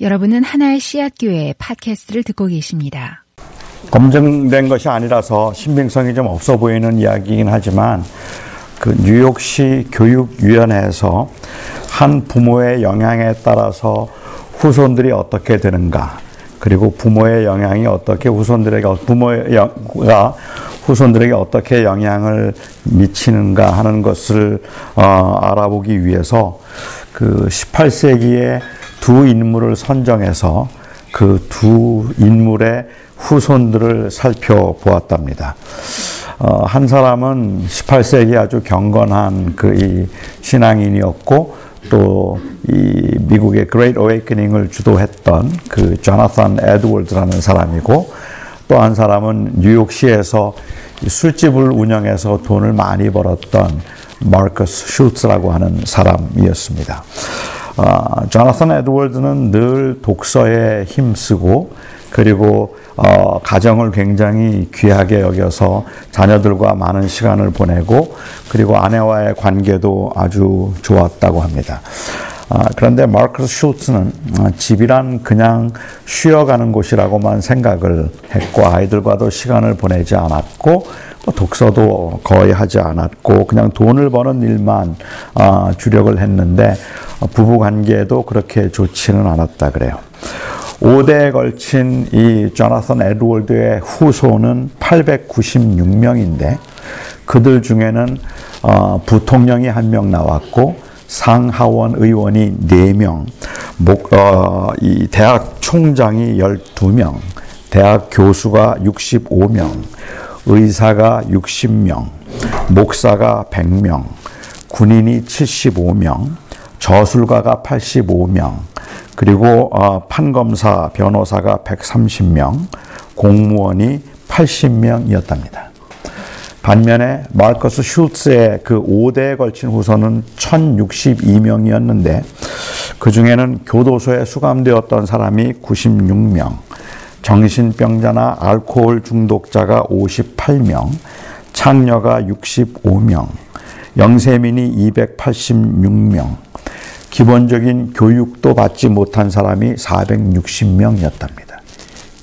여러분은 하나의 씨앗교회 팟캐스트를 듣고 계십니다. 검증된 것이 아니라서 신빙성이 좀 없어 보이는 이야기이긴 하지만 그 뉴욕시 교육위원회에서 한 부모의 영향에 따라서 후손들이 어떻게 되는가 그리고 부모의 영향이 어떻게 후손들에게 부모가 후손들에게 어떻게 영향을 미치는가 하는 것을 어, 알아보기 위해서 그 18세기의 두 인물을 선정해서 그 두 인물의 후손들을 살펴보았답니다. 어, 한 사람은 18세기 아주 경건한 그 신앙인이었고 또 이 미국의 Great Awakening을 주도했던 그 조나단 에드워드라는 사람이고 또 한 사람은 뉴욕시에서 술집을 운영해서 돈을 많이 벌었던 마커스 슈츠라고 하는 사람이었습니다. 어, 조나선 에드월드는 늘 독서에 힘쓰고 그리고 어, 가정을 굉장히 귀하게 여겨서 자녀들과 많은 시간을 보내고 그리고 아내와의 관계도 아주 좋았다고 합니다. 아, 그런데 마크스 슐츠는 아, 집이란 그냥 쉬어가는 곳이라고만 생각을 했고 아이들과도 시간을 보내지 않았고 뭐 독서도 거의 하지 않았고 그냥 돈을 버는 일만 아, 주력을 했는데 부부 관계도 그렇게 좋지는 않았다 그래요. 5대에 걸친 이 조나선 에드월드의 후손은 896명인데 그들 중에는 어, 부통령이 한 명 나왔고 상하원 의원이 4명, 목, 어, 이 대학 총장이 12명, 대학 교수가 65명, 의사가 60명, 목사가 100명, 군인이 75명, 저술가가 85명, 그리고 어, 판검사, 변호사가 130명, 공무원이 80명이었답니다. 반면에 마르커스 슐츠의 그 5대에 걸친 후손은 1062명이었는데 그 중에는 교도소에 수감되었던 사람이 96명, 정신병자나 알코올 중독자가 58명, 창녀가 65명, 영세민이 286명, 기본적인 교육도 받지 못한 사람이 460명이었답니다.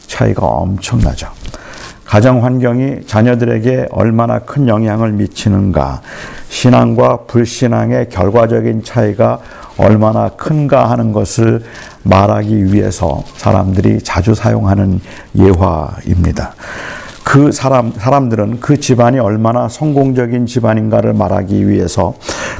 차이가 엄청나죠. 가정 환경이 자녀들에게 얼마나 큰 영향을 미치는가, 신앙과 불신앙의 결과적인 차이가 얼마나 큰가 하는 것을 말하기 위해서 사람들이 자주 사용하는 예화입니다. 그 사람, 사람들은 그 집안이 얼마나 성공적인 집안인가를 말하기 위해서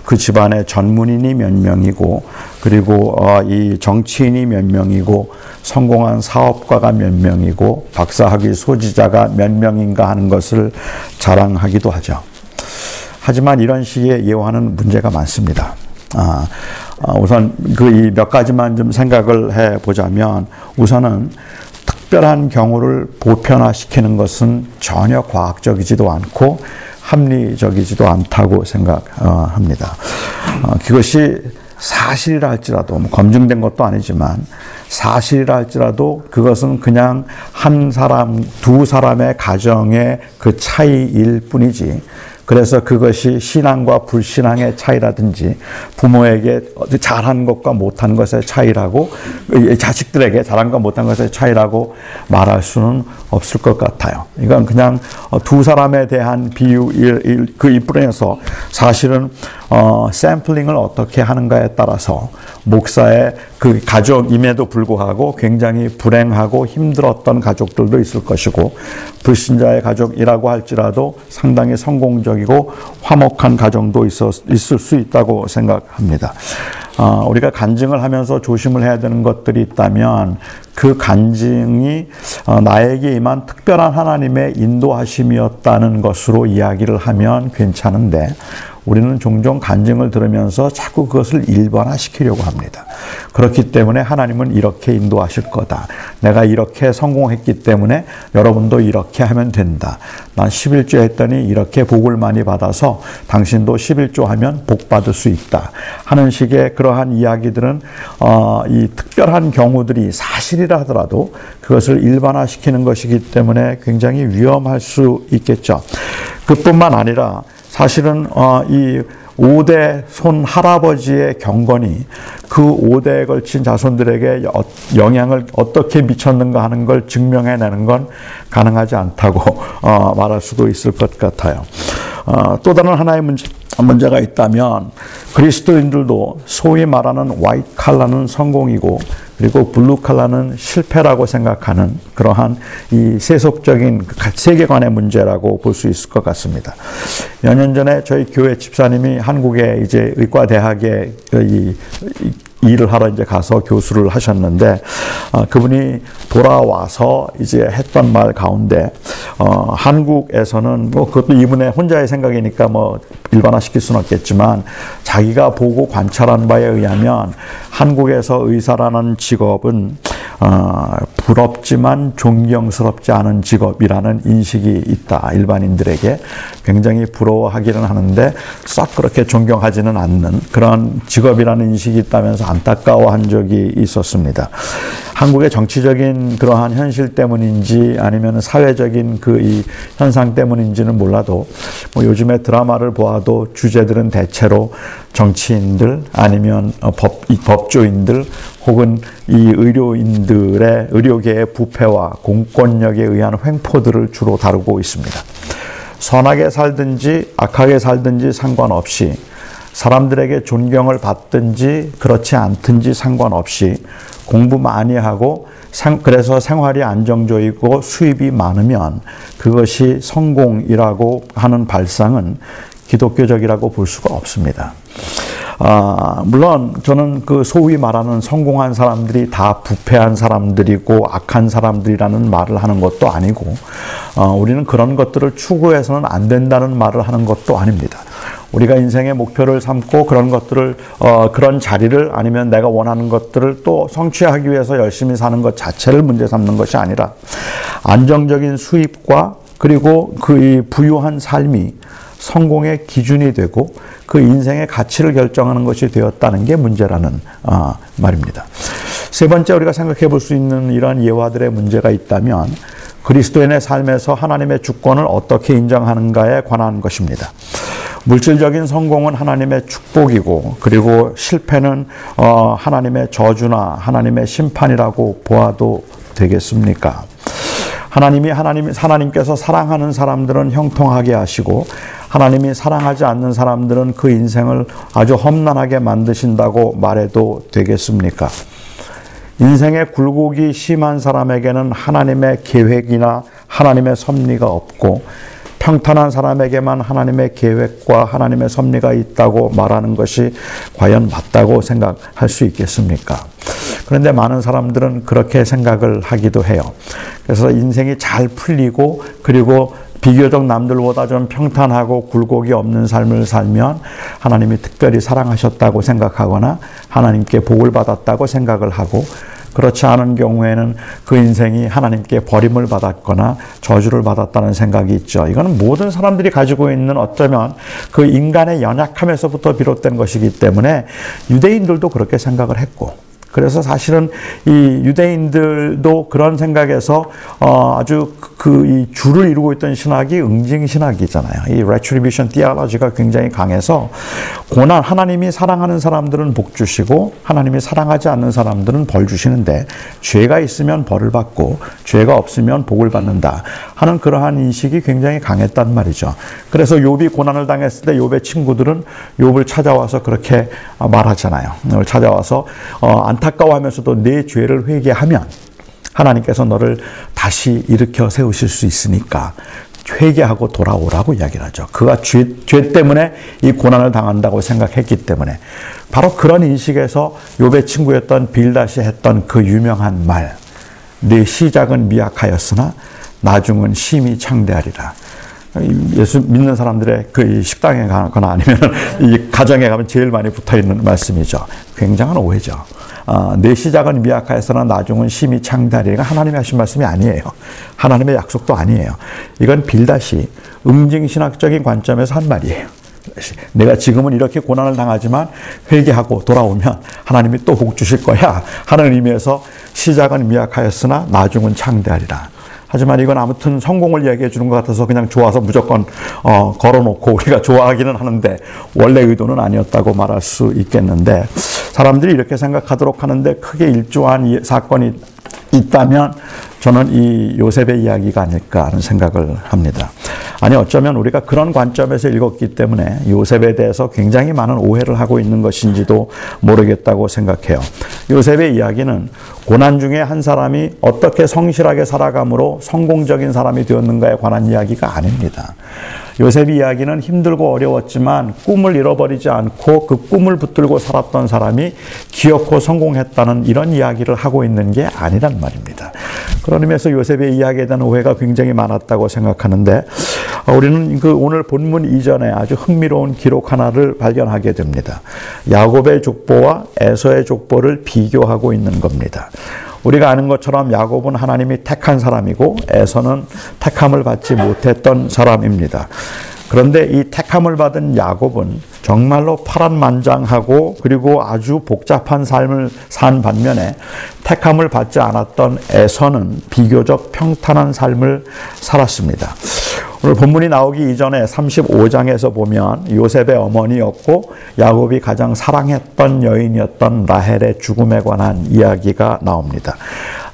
그 집안의 전문인이 몇 명이고, 그리고 어, 이 정치인이 몇 명이고, 성공한 사업가가 몇 명이고, 박사학위 소지자가 몇 명인가 하는 것을 자랑하기도 하죠. 하지만 이런 식의 예화는 문제가 많습니다. 아, 아 우선 그 이 몇 가지만 좀 생각을 해 보자면 우선은 특별한 경우를 보편화시키는 것은 전혀 과학적이지도 않고 합리적이지도 않다고 생각합니다. 어, 그것이 사실이라 할지라도 뭐 검증된 것도 아니지만 사실이라 할지라도 그것은 그냥 한 사람 두 사람의 가정의 그 차이일 뿐이지 그래서 그것이 신앙과 불신앙의 차이라든지 부모에게 잘한 것과 못한 것의 차이라고 자식들에게 잘한 것 못한 것의 차이라고 말할 수는 없을 것 같아요. 이건 그냥 두 사람에 대한 비유 그 이뿐에서 사실은 어, 샘플링을 어떻게 하는가에 따라서 목사의 그 가족임에도 불구하고 굉장히 불행하고 힘들었던 가족들도 있을 것이고 불신자의 가족이라고 할지라도 상당히 성공적 이고 화목한 가정도 있을 수 있다고 생각합니다. 어, 우리가 간증을 하면서 조심을 해야 되는 것들이 있다면 그 간증이 어, 나에게 임한 특별한 하나님의 인도하심이었다는 것으로 이야기를 하면 괜찮은데 우리는 종종 간증을 들으면서 자꾸 그것을 일반화시키려고 합니다. 그렇기 때문에 하나님은 이렇게 인도하실 거다. 내가 이렇게 성공했기 때문에 여러분도 이렇게 하면 된다. 난 11조 했더니 이렇게 복을 많이 받아서 당신도 11조 하면 복 받을 수 있다. 하는 식의 그러한 이야기들은 어, 이 특별한 경우들이 사실이라 하더라도 그것을 일반화시키는 것이기 때문에 굉장히 위험할 수 있겠죠. 그뿐만 아니라 사실은 어, 이 5대 손 할아버지의 경건이 그 5대에 걸친 자손들에게 영향을 어떻게 미쳤는가 하는 걸 증명해내는 건 가능하지 않다고 어, 말할 수도 있을 것 같아요. 어, 또 다른 하나의 문제, 문제가 있다면 그리스도인들도 소위 말하는 화이트 칼라는 성공이고 그리고 블루 칼라는 실패라고 생각하는 그러한 이 세속적인 세계관의 문제라고 볼 수 있을 것 같습니다. 몇 년 전에 저희 교회 집사님이 한국의 이제 의과대학에 이 일을 하러 이제 가서 교수를 하셨는데 어, 그분이 돌아와서 이제 했던 말 가운데 어, 한국에서는 뭐 그것도 이분의 혼자의 생각이니까 뭐 일반화시킬 수는 없겠지만 자기가 보고 관찰한 바에 의하면 한국에서 의사라는 직업은 어, 부럽지만 존경스럽지 않은 직업이라는 인식이 있다. 일반인들에게 굉장히 부러워하기는 하는데 싹 그렇게 존경하지는 않는 그런 직업이라는 인식이 있다면서 안타까워한 적이 있었습니다. 한국의 정치적인 그러한 현실 때문인지 아니면 사회적인 그 이 현상 때문인지는 몰라도 뭐 요즘에 드라마를 보아도 주제들은 대체로 정치인들 아니면 어, 법, 법조인들 혹은 이 의료인들의 의료계의 부패와 공권력에 의한 횡포들을 주로 다루고 있습니다. 선하게 살든지 악하게 살든지 상관없이 사람들에게 존경을 받든지 그렇지 않든지 상관없이 공부 많이 하고 그래서 생활이 안정적이고 수입이 많으면 그것이 성공이라고 하는 발상은 기독교적이라고 볼 수가 없습니다. 아, 물론 저는 그 소위 말하는 성공한 사람들이 다 부패한 사람들이고 악한 사람들이라는 말을 하는 것도 아니고, 어, 우리는 그런 것들을 추구해서는 안 된다는 말을 하는 것도 아닙니다. 우리가 인생의 목표를 삼고 그런 것들을 어, 그런 자리를 아니면 내가 원하는 것들을 또 성취하기 위해서 열심히 사는 것 자체를 문제 삼는 것이 아니라 안정적인 수입과 그리고 그 부유한 삶이 성공의 기준이 되고 그 인생의 가치를 결정하는 것이 되었다는 게 문제라는 어, 말입니다. 세 번째 우리가 생각해 볼 수 있는 이러한 예화들의 문제가 있다면 그리스도인의 삶에서 하나님의 주권을 어떻게 인정하는가에 관한 것입니다. 물질적인 성공은 하나님의 축복이고 그리고 실패는 어, 하나님의 저주나 하나님의 심판이라고 보아도 되겠습니까? 하나님이 하나님 하나님께서 사랑하는 사람들은 형통하게 하시고 하나님이 사랑하지 않는 사람들은 그 인생을 아주 험난하게 만드신다고 말해도 되겠습니까? 인생의 굴곡이 심한 사람에게는 하나님의 계획이나 하나님의 섭리가 없고 평탄한 사람에게만 하나님의 계획과 하나님의 섭리가 있다고 말하는 것이 과연 맞다고 생각할 수 있겠습니까? 그런데 많은 사람들은 그렇게 생각을 하기도 해요. 그래서 인생이 잘 풀리고 그리고 비교적 남들보다 좀 평탄하고 굴곡이 없는 삶을 살면 하나님이 특별히 사랑하셨다고 생각하거나 하나님께 복을 받았다고 생각을 하고 그렇지 않은 경우에는 그 인생이 하나님께 버림을 받았거나 저주를 받았다는 생각이 있죠. 이거는 모든 사람들이 가지고 있는 어쩌면 그 인간의 연약함에서부터 비롯된 것이기 때문에 유대인들도 그렇게 생각을 했고 그래서 사실은 이 유대인들도 그런 생각에서 어 아주 그 이 주를 이루고 있던 신학이 응징 신학이잖아요. 이 retribution theology가 굉장히 강해서 고난 하나님이 사랑하는 사람들은 복 주시고 하나님이 사랑하지 않는 사람들은 벌 주시는데 죄가 있으면 벌을 받고 죄가 없으면 복을 받는다 하는 그러한 인식이 굉장히 강했단 말이죠. 그래서 욥이 고난을 당했을 때 욥의 친구들은 욥을 찾아와서 그렇게 말하잖아요. 찾아와서 어, 안 타까워하면서도 내 죄를 회개하면 하나님께서 너를 다시 일으켜 세우실 수 있으니까 회개하고 돌아오라고 이야기를 하죠. 그가 죄, 죄 때문에 이 고난을 당한다고 생각했기 때문에 바로 그런 인식에서 욥의 친구였던 빌다시 했던 그 유명한 말, 내 시작은 미약하였으나 나중은 심히 창대하리라. 예수 믿는 사람들의 그 식당에 가거나 아니면 이 가정에 가면 제일 많이 붙어 있는 말씀이죠. 굉장한 오해죠. 어, 내 시작은 미약하여서나 나중은 심히 창다리가 하나님이 하신 말씀이 아니에요. 하나님의 약속도 아니에요. 이건 빌다시 응징신학적인 관점에서 한 말이에요. 내가 지금은 이렇게 고난을 당하지만 회개하고 돌아오면 하나님이 또 복 주실 거야 하는 의미에서 시작은 미약하였으나 나중은 창대하리라. 하지만 이건 아무튼 성공을 이야기해 주는 것 같아서 그냥 좋아서 무조건 어, 걸어놓고 우리가 좋아하기는 하는데 원래 의도는 아니었다고 말할 수 있겠는데 사람들이 이렇게 생각하도록 하는데 크게 일조한 사건이 있다면 저는 이 요셉의 이야기가 아닐까 하는 생각을 합니다. 아니 어쩌면 우리가 그런 관점에서 읽었기 때문에 요셉에 대해서 굉장히 많은 오해를 하고 있는 것인지도 모르겠다고 생각해요. 요셉의 이야기는 고난 중에 한 사람이 어떻게 성실하게 살아감으로 성공적인 사람이 되었는가에 관한 이야기가 아닙니다. 요셉 이야기는 힘들고 어려웠지만 꿈을 잃어버리지 않고 그 꿈을 붙들고 살았던 사람이 기어코 성공했다는 이런 이야기를 하고 있는 게 아니란 말입니다. 그런 의미에서 요셉의 이야기에 대한 오해가 굉장히 많았다고 생각하는데 어, 우리는 그 오늘 본문 이전에 아주 흥미로운 기록 하나를 발견하게 됩니다. 야곱의 족보와 에서의 족보를 비교하고 있는 겁니다. 우리가 아는 것처럼 야곱은 하나님이 택한 사람이고 에서는 택함을 받지 못했던 사람입니다. 그런데 이 택함을 받은 야곱은 정말로 파란만장하고 그리고 아주 복잡한 삶을 산 반면에 택함을 받지 않았던 에서는 비교적 평탄한 삶을 살았습니다. 오늘 본문이 나오기 이전에 35장에서 보면 요셉의 어머니였고 야곱이 가장 사랑했던 여인이었던 라헬의 죽음에 관한 이야기가 나옵니다.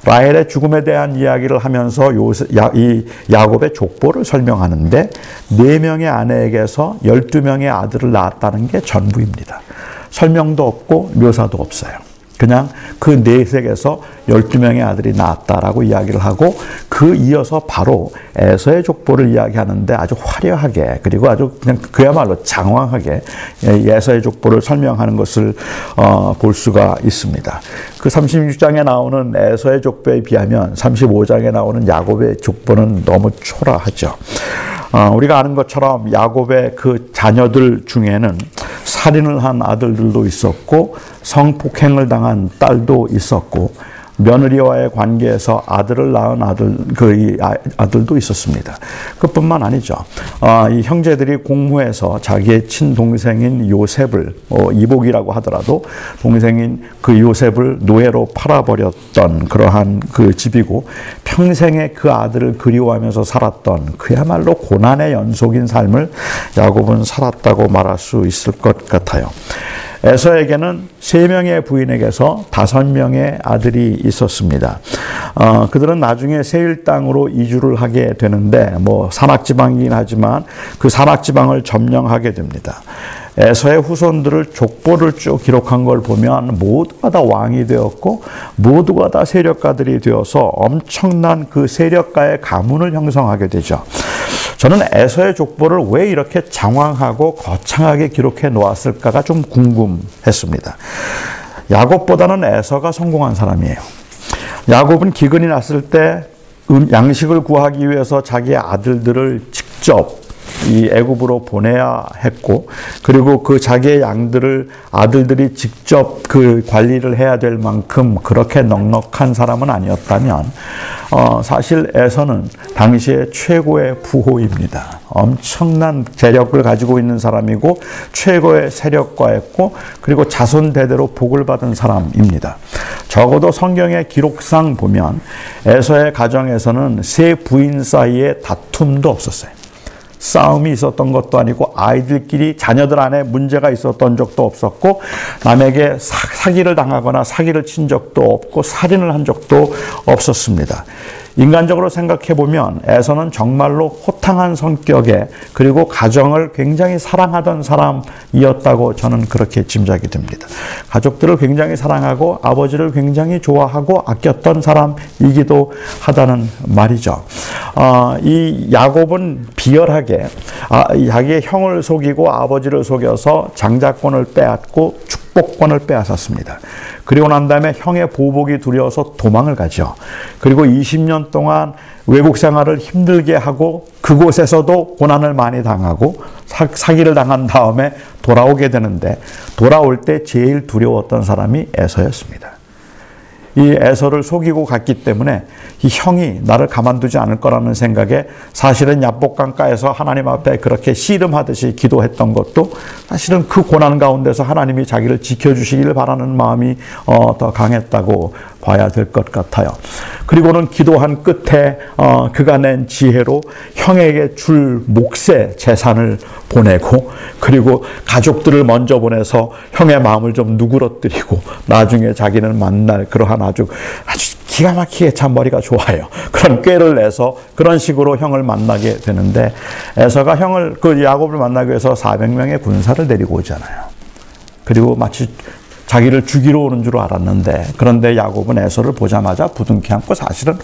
라헬의 죽음에 대한 이야기를 하면서 요셉, 야, 이 야곱의 족보를 설명하는데 네 명의 아내에게서 12명의 아들을 낳았다는 게 전부입니다. 설명도 없고 묘사도 없어요. 그냥 그 넷에게서 12명의 아들이 낳았다라고 이야기를 하고 그 이어서 바로 에서의 족보를 이야기하는데 아주 화려하게 그리고 아주 그냥 그야말로 장황하게 에서의 족보를 설명하는 것을 어, 볼 수가 있습니다. 그 36장에 나오는 에서의 족보에 비하면 35장에 나오는 야곱의 족보는 너무 초라하죠. 어, 우리가 아는 것처럼 야곱의 그 자녀들 중에는 살인을 한 아들들도 있었고 성폭행을 당한 딸도 있었고 며느리와의 관계에서 아들을 낳은 아들 그 아, 아들도 있었습니다. 그뿐만 아니죠. 아, 이 형제들이 공무에서 자기의 친동생인 요셉을 어, 이복이라고 하더라도 동생인 그 요셉을 노예로 팔아버렸던 그러한 그 집이고 평생에 그 아들을 그리워하면서 살았던 그야말로 고난의 연속인 삶을 야곱은 살았다고 말할 수 있을 것 같아요. 에서에게는 세 명의 부인에게서 다섯 명의 아들이 있었습니다. 어, 그들은 나중에 세일 땅으로 이주를 하게 되는데 뭐 산악 지방이긴 하지만 그 산악 지방을 점령하게 됩니다. 에서의 후손들을 족보를 쭉 기록한 걸 보면 모두가 다 왕이 되었고 모두가 다 세력가들이 되어서 엄청난 그 세력가의 가문을 형성하게 되죠. 저는 에서의 족보를 왜 이렇게 장황하고 거창하게 기록해 놓았을까가 좀 궁금했습니다. 야곱보다는 에서가 성공한 사람이에요. 야곱은 기근이 났을 때 음, 양식을 구하기 위해서 자기의 아들들을 직접 이 애굽으로 보내야 했고 그리고 그 자기의 양들을 아들들이 직접 그 관리를 해야 될 만큼 그렇게 넉넉한 사람은 아니었다면 어, 사실 에서는 당시의 최고의 부호입니다. 엄청난 재력을 가지고 있는 사람이고 최고의 세력과였고 그리고 자손 대대로 복을 받은 사람입니다. 적어도 성경의 기록상 보면 에서의 가정에서는 세 부인 사이에 다툼도 없었어요. 싸움이 있었던 것도 아니고 아이들끼리 자녀들 안에 문제가 있었던 적도 없었고 남에게 사, 기를 당하거나 사기를 친 적도 없고 살인을 한 적도 없었습니다. 인간적으로 생각해 보면 에서는 정말로 호탕한 성격에 그리고 가정을 굉장히 사랑하던 사람이었다고 저는 그렇게 짐작이 됩니다. 가족들을 굉장히 사랑하고 아버지를 굉장히 좋아하고 아꼈던 사람이기도 하다는 말이죠. 어, 이 야곱은 비열하게 아, 자기의 형을 속이고 아버지를 속여서 장자권을 빼앗고 축복권을 빼앗았습니다. 그리고 난 다음에 형의 보복이 두려워서 도망을 가죠. 그리고 20년 동안 외국 생활을 힘들게 하고 그곳에서도 고난을 많이 당하고 사, 기를 당한 다음에 돌아오게 되는데 돌아올 때 제일 두려웠던 사람이 에서였습니다. 이 에서를 속이고 갔기 때문에 이 형이 나를 가만두지 않을 거라는 생각에 사실은 야복강가에서 하나님 앞에 그렇게 씨름하듯이 기도했던 것도 사실은 그 고난 가운데서 하나님이 자기를 지켜주시기를 바라는 마음이 어, 더 강했다고 봐야 될 것 같아요. 그리고는 기도한 끝에 어, 그가 낸 지혜로 형에게 줄 몫의 재산을 보내고 그리고 가족들을 먼저 보내서 형의 마음을 좀 누그러뜨리고 나중에 자기는 만날 그러한 아주 아주 기가 막히게 참 머리가 좋아요. 그런 꾀를 내서 그런 식으로 형을 만나게 되는데 에서가 형을 그 야곱을 만나기 위해서 400명의 군사를 데리고 오잖아요. 그리고 마치 자기를 죽이러 오는 줄 알았는데 그런데 야곱은 에서를 보자마자 부둥켜 안고 사실은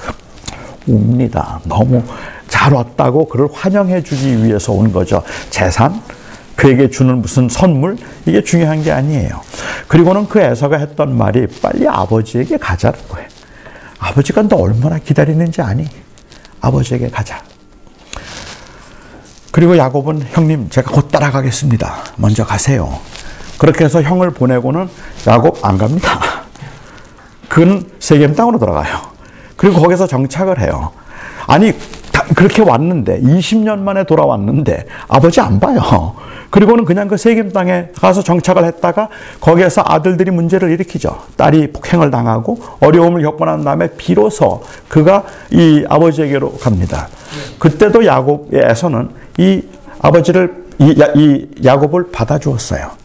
웁니다. 너무 잘 왔다고 그를 환영해 주기 위해서 온 거죠. 재산, 그에게 주는 무슨 선물 이게 중요한 게 아니에요. 그리고는 그 에서가 했던 말이 빨리 아버지에게 가자는 거예요. 아버지가 너 얼마나 기다리는지 아니? 아버지에게 가자. 그리고 야곱은 형님 제가 곧 따라가겠습니다. 먼저 가세요. 그렇게 해서 형을 보내고는 야곱 안 갑니다. 그는 세겜 땅으로 돌아가요. 그리고 거기서 정착을 해요. 아니 그렇게 왔는데 20년 만에 돌아왔는데 아버지 안 봐요. 그리고는 그냥 그 세겜 땅에 가서 정착을 했다가 거기에서 아들들이 문제를 일으키죠. 딸이 폭행을 당하고 어려움을 겪고 난 다음에 비로소 그가 이 아버지에게로 갑니다. 그때도 야곱에서는 이 아버지를 이, 야, 이 야곱을 받아주었어요.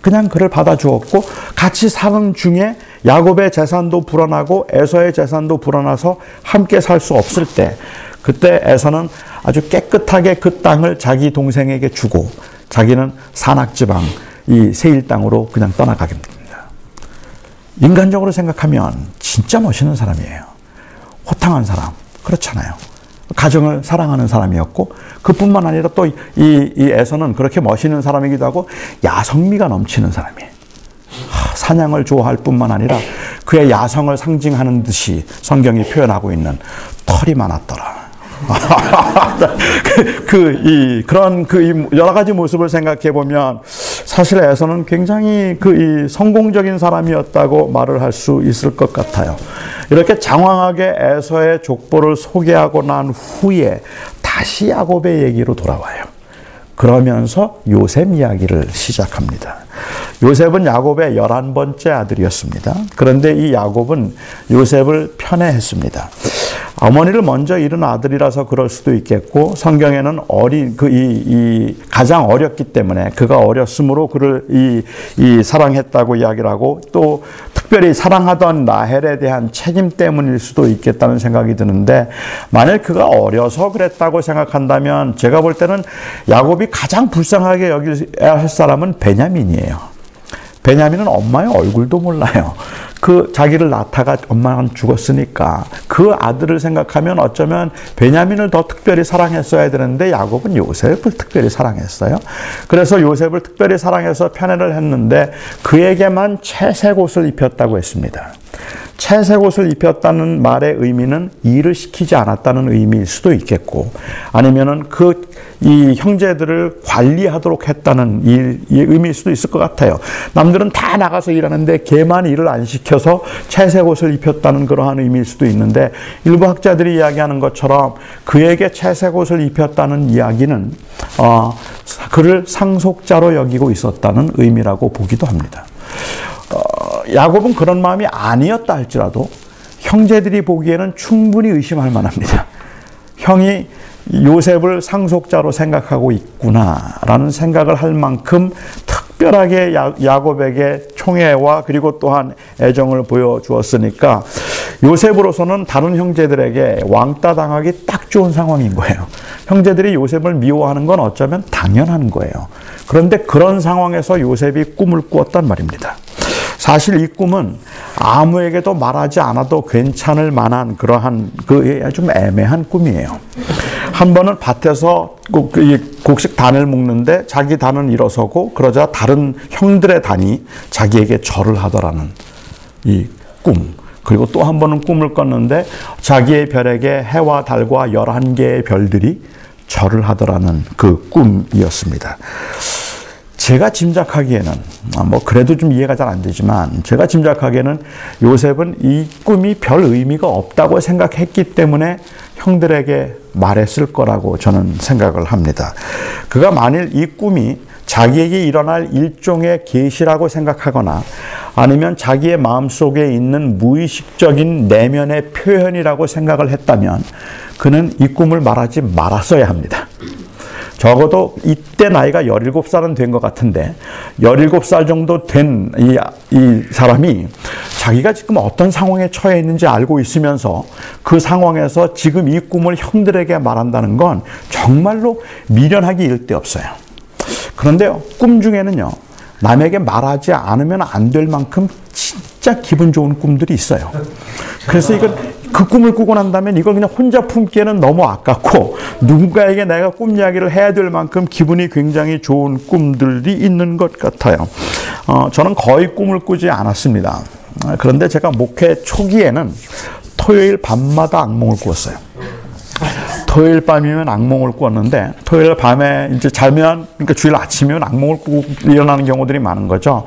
그냥 그를 받아주었고 같이 사는 중에 야곱의 재산도 불어나고 에서의 재산도 불어나서 함께 살 수 없을 때 그때 에서는 아주 깨끗하게 그 땅을 자기 동생에게 주고 자기는 산악 지방 이 세일 땅으로 그냥 떠나가게 됩니다. 인간적으로 생각하면 진짜 멋있는 사람이에요. 호탕한 사람. 그렇잖아요. 가정을 사랑하는 사람이었고 그뿐만 아니라 또이 이 에서는 그렇게 멋있는 사람이기도 하고 야성미가 넘치는 사람이에요. 사냥을 좋아할 뿐만 아니라 그의 야성을 상징하는 듯이 성경이 표현하고 있는 털이 많았더라. 그, 그, 이, 그런 그, 여러 가지 모습을 생각해 보면 사실 에서는 굉장히 그, 이, 성공적인 사람이었다고 말을 할 수 있을 것 같아요. 이렇게 장황하게 에서의 족보를 소개하고 난 후에 다시 야곱의 얘기로 돌아와요. 그러면서 요셉 이야기를 시작합니다. 요셉은 야곱의 열한 번째 아들이었습니다. 그런데 이 야곱은 요셉을 편애했습니다. 어머니를 먼저 잃은 아들이라서 그럴 수도 있겠고 성경에는 어린 그이 이 가장 어렸기 때문에 그가 어렸으므로 그를 이, 이 사랑했다고 이야기를 하고 또 특별히 사랑하던 라헬에 대한 책임 때문일 수도 있겠다는 생각이 드는데 만일 그가 어려서 그랬다고 생각한다면 제가 볼 때는 야곱이 가장 불쌍하게 여길 할 사람은 베냐민이에요. 베냐민은 엄마의 얼굴도 몰라요. 그 자기를 낳다가 엄마는 죽었으니까 그 아들을 생각하면 어쩌면 베냐민을 더 특별히 사랑했어야 되는데 야곱은 요셉을 특별히 사랑했어요. 그래서 요셉을 특별히 사랑해서 편애를 했는데 그에게만 채색 옷을 입혔다고 했습니다. 채색 옷을 입혔다는 말의 의미는 일을 시키지 않았다는 의미일 수도 있겠고 아니면은 그 이 형제들을 관리하도록 했다는 일, 의미일 수도 있을 것 같아요. 남들은 다 나가서 일하는데 걔만 일을 안 시 켜서 채색 옷을 입혔다는 그러한 의미일 수도 있는데 일부 학자들이 이야기하는 것처럼 그에게 채색 옷을 입혔다는 이야기는 어, 그를 상속자로 여기고 있었다는 의미라고 보기도 합니다. 야곱은 그런 마음이 아니었다 할지라도 형제들이 보기에는 충분히 의심할 만합니다. 형이 요셉을 상속자로 생각하고 있구나라는 생각을 할 만큼 특 별하게 야곱에게 총애와 그리고 또한 애정을 보여주었으니까 요셉으로서는 다른 형제들에게 왕따 당하기 딱 좋은 상황인 거예요. 형제들이 요셉을 미워하는 건 어쩌면 당연한 거예요. 그런데 그런 상황에서 요셉이 꿈을 꾸었단 말입니다. 사실 이 꿈은 아무에게도 말하지 않아도 괜찮을 만한 그러한 그 좀 애매한 꿈이에요. 한 번은 밭에서 곡식 단을 묶는데 자기 단은 일어서고 그러자 다른 형들의 단이 자기에게 절을 하더라는 이 꿈. 그리고 또 한 번은 꿈을 꿨는데 자기의 별에게 해와 달과 열한 개의 별들이 절을 하더라는 그 꿈이었습니다. 제가 짐작하기에는 아, 뭐 그래도 좀 이해가 잘 안 되지만 제가 짐작하기에는 요셉은 이 꿈이 별 의미가 없다고 생각했기 때문에 형들에게 말했을 거라고 저는 생각을 합니다. 그가 만일 이 꿈이 자기에게 일어날 일종의 계시라고 생각하거나 아니면 자기의 마음속에 있는 무의식적인 내면의 표현이라고 생각을 했다면 그는 이 꿈을 말하지 말았어야 합니다. 적어도 이때 나이가 17살은 된 것 같은데 17살 정도 된 이 이 사람이 자기가 지금 어떤 상황에 처해 있는지 알고 있으면서 그 상황에서 지금 이 꿈을 형들에게 말한다는 건 정말로 미련하기 일데 없어요. 그런데요, 꿈 중에는요, 남에게 말하지 않으면 안 될 만큼 진짜 기분 좋은 꿈들이 있어요. 그래서 이건 그 꿈을 꾸고 난다면 이걸 그냥 혼자 품기에는 너무 아깝고 누군가에게 내가 꿈 이야기를 해야 될 만큼 기분이 굉장히 좋은 꿈들이 있는 것 같아요. 어, 저는 거의 꿈을 꾸지 않았습니다. 그런데 제가 목회 초기에는 토요일 밤마다 악몽을 꾸었어요. 토요일 밤이면 악몽을 꾸었는데 토요일 밤에 이제 자면 그러니까 주일 아침이면 악몽을 꾸고 일어나는 경우들이 많은 거죠.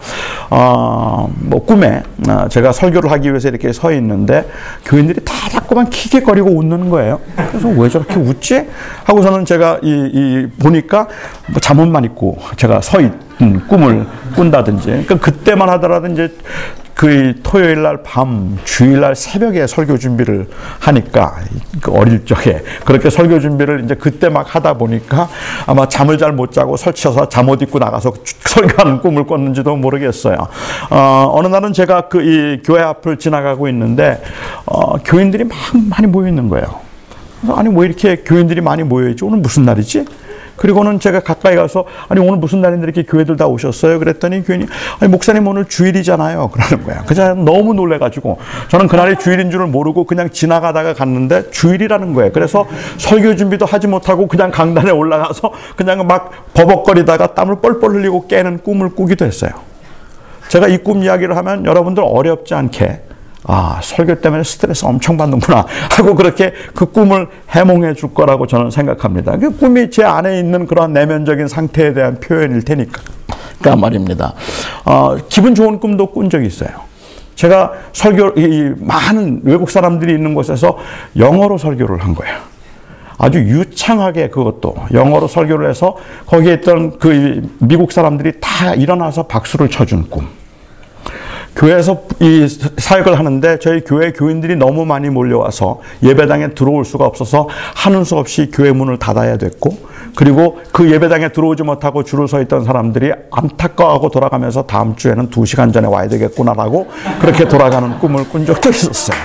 어, 뭐 꿈에 어, 제가 설교를 하기 위해서 이렇게 서 있는데 교인들이 다 자꾸만 키키거리고 웃는 거예요. 그래서 왜 저렇게 웃지? 하고서는 제가 이, 이 보니까 뭐 잠옷만 입고 제가 서 있는 꿈을 꾼다든지 그러니까 그때만 하더라도 이제 그 토요일 날 밤, 주일 날 새벽에 설교 준비를 하니까 그 어릴 적에 그렇게 설교 준비를 이제 그때 막 하다 보니까 아마 잠을 잘 못 자고 설쳐서 잠 옷 입고 나가서 설교하는 꿈을 꿨는지도 모르겠어요. 어, 어느 날은 제가 그 이 교회 앞을 지나가고 있는데 어, 교인들이 막 많이 모여 있는 거예요. 아니 뭐 이렇게 교인들이 많이 모여 있지 오늘 무슨 날이지? 그리고는 제가 가까이 가서 아니 오늘 무슨 날인데 이렇게 교회들 다 오셨어요? 그랬더니 교인이 아니 목사님 오늘 주일이잖아요. 그러는 거야. 그저 너무 놀래가지고 저는 그날이 주일인 줄을 모르고 그냥 지나가다가 갔는데 주일이라는 거예요. 그래서 설교 준비도 하지 못하고 그냥 강단에 올라가서 그냥 막 버벅거리다가 땀을 뻘뻘 흘리고 깨는 꿈을 꾸기도 했어요. 제가 이 꿈 이야기를 하면 여러분들 어렵지 않게 아, 설교 때문에 스트레스 엄청 받는구나 하고 그렇게 그 꿈을 해몽해 줄 거라고 저는 생각합니다. 그 꿈이 제 안에 있는 그런 내면적인 상태에 대한 표현일 테니까. 그 말입니다. 어, 기분 좋은 꿈도 꾼 적이 있어요. 제가 설교, 이 많은 외국 사람들이 있는 곳에서 영어로 설교를 한 거예요. 아주 유창하게 그것도 영어로 설교를 해서 거기에 있던 그 미국 사람들이 다 일어나서 박수를 쳐준 꿈. 교회에서 이 사역을 하는데 저희 교회 교인들이 너무 많이 몰려와서 예배당에 들어올 수가 없어서 하는 수 없이 교회 문을 닫아야 됐고 그리고 그 예배당에 들어오지 못하고 줄을 서 있던 사람들이 안타까워하고 돌아가면서 다음 주에는 두 시간 전에 와야 되겠구나라고 그렇게 돌아가는 꿈을 꾼 적도 있었어요.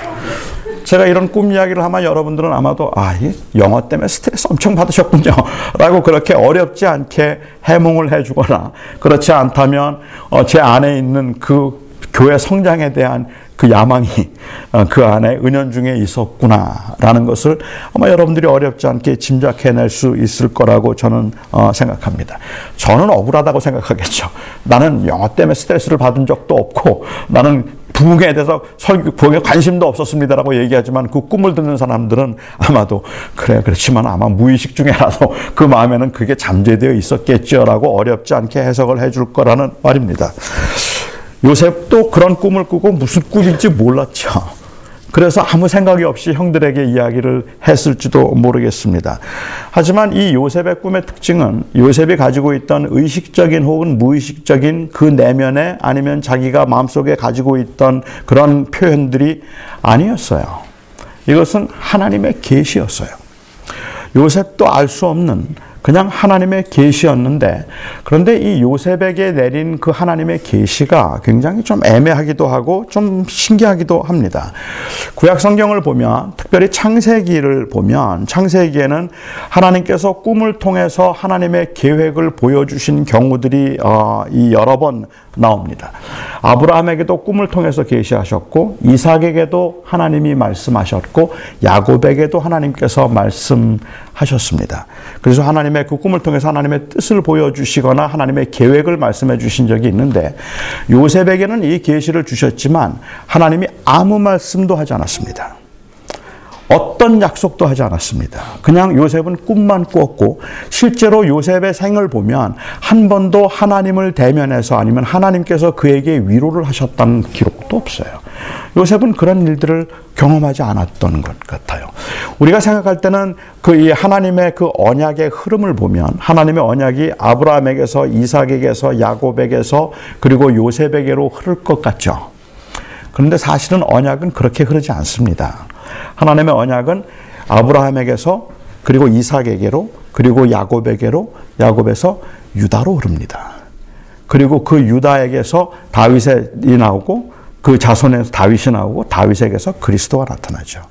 제가 이런 꿈 이야기를 하면 여러분들은 아마도 아, 영어 때문에 스트레스 엄청 받으셨군요. 라고 그렇게 어렵지 않게 해몽을 해주거나 그렇지 않다면 어, 제 안에 있는 그 교회 성장에 대한 그 야망이 어, 그 안에 은연중에 있었구나라는 것을 아마 여러분들이 어렵지 않게 짐작해낼 수 있을 거라고 저는 어, 생각합니다. 저는 억울하다고 생각하겠죠. 나는 영어 때문에 스트레스를 받은 적도 없고 나는 부흥에 대해서 설교, 부흥에 관심도 없었습니다라고 얘기하지만 그 꿈을 듣는 사람들은 아마도 그래, 그렇지만 아마 무의식 중에라도 그 마음에는 그게 잠재되어 있었겠죠라고 어렵지 않게 해석을 해줄 거라는 말입니다. 요셉도 그런 꿈을 꾸고 무슨 꿈인지 몰랐죠. 그래서 아무 생각이 없이 형들에게 이야기를 했을지도 모르겠습니다. 하지만 이 요셉의 꿈의 특징은 요셉이 가지고 있던 의식적인 혹은 무의식적인 그 내면에 아니면 자기가 마음속에 가지고 있던 그런 표현들이 아니었어요. 이것은 하나님의 계시였어요. 요셉도 알 수 없는 그냥 하나님의 계시였는데 그런데 이 요셉에게 내린 그 하나님의 계시가 굉장히 좀 애매하기도 하고 좀 신기하기도 합니다. 구약 성경을 보면 특별히 창세기를 보면 창세기에는 하나님께서 꿈을 통해서 하나님의 계획을 보여주신 경우들이 어, 이 여러 번 나옵니다. 아브라함에게도 꿈을 통해서 계시하셨고 이삭에게도 하나님이 말씀하셨고 야곱에게도 하나님께서 말씀하셨습니다. 그래서 하나님의 그 꿈을 통해서 하나님의 뜻을 보여주시거나 하나님의 계획을 말씀해 주신 적이 있는데 요셉에게는 이 계시를 주셨지만 하나님이 아무 말씀도 하지 않았습니다. 어떤 약속도 하지 않았습니다. 그냥 요셉은 꿈만 꾸었고 실제로 요셉의 생을 보면 한 번도 하나님을 대면해서 아니면 하나님께서 그에게 위로를 하셨다는 기록도 없어요. 요셉은 그런 일들을 경험하지 않았던 것 같아요. 우리가 생각할 때는 그 이 하나님의 그 언약의 흐름을 보면 하나님의 언약이 아브라함에게서 이삭에게서 야곱에게서 그리고 요셉에게로 흐를 것 같죠. 그런데 사실은 언약은 그렇게 흐르지 않습니다. 하나님의 언약은 아브라함에게서 그리고 이삭에게로 그리고 야곱에게로 야곱에서 유다로 흐릅니다. 그리고 그 유다에게서 다윗이 나오고 그 자손에서 다윗이 나오고 다윗에게서 그리스도가 나타나죠.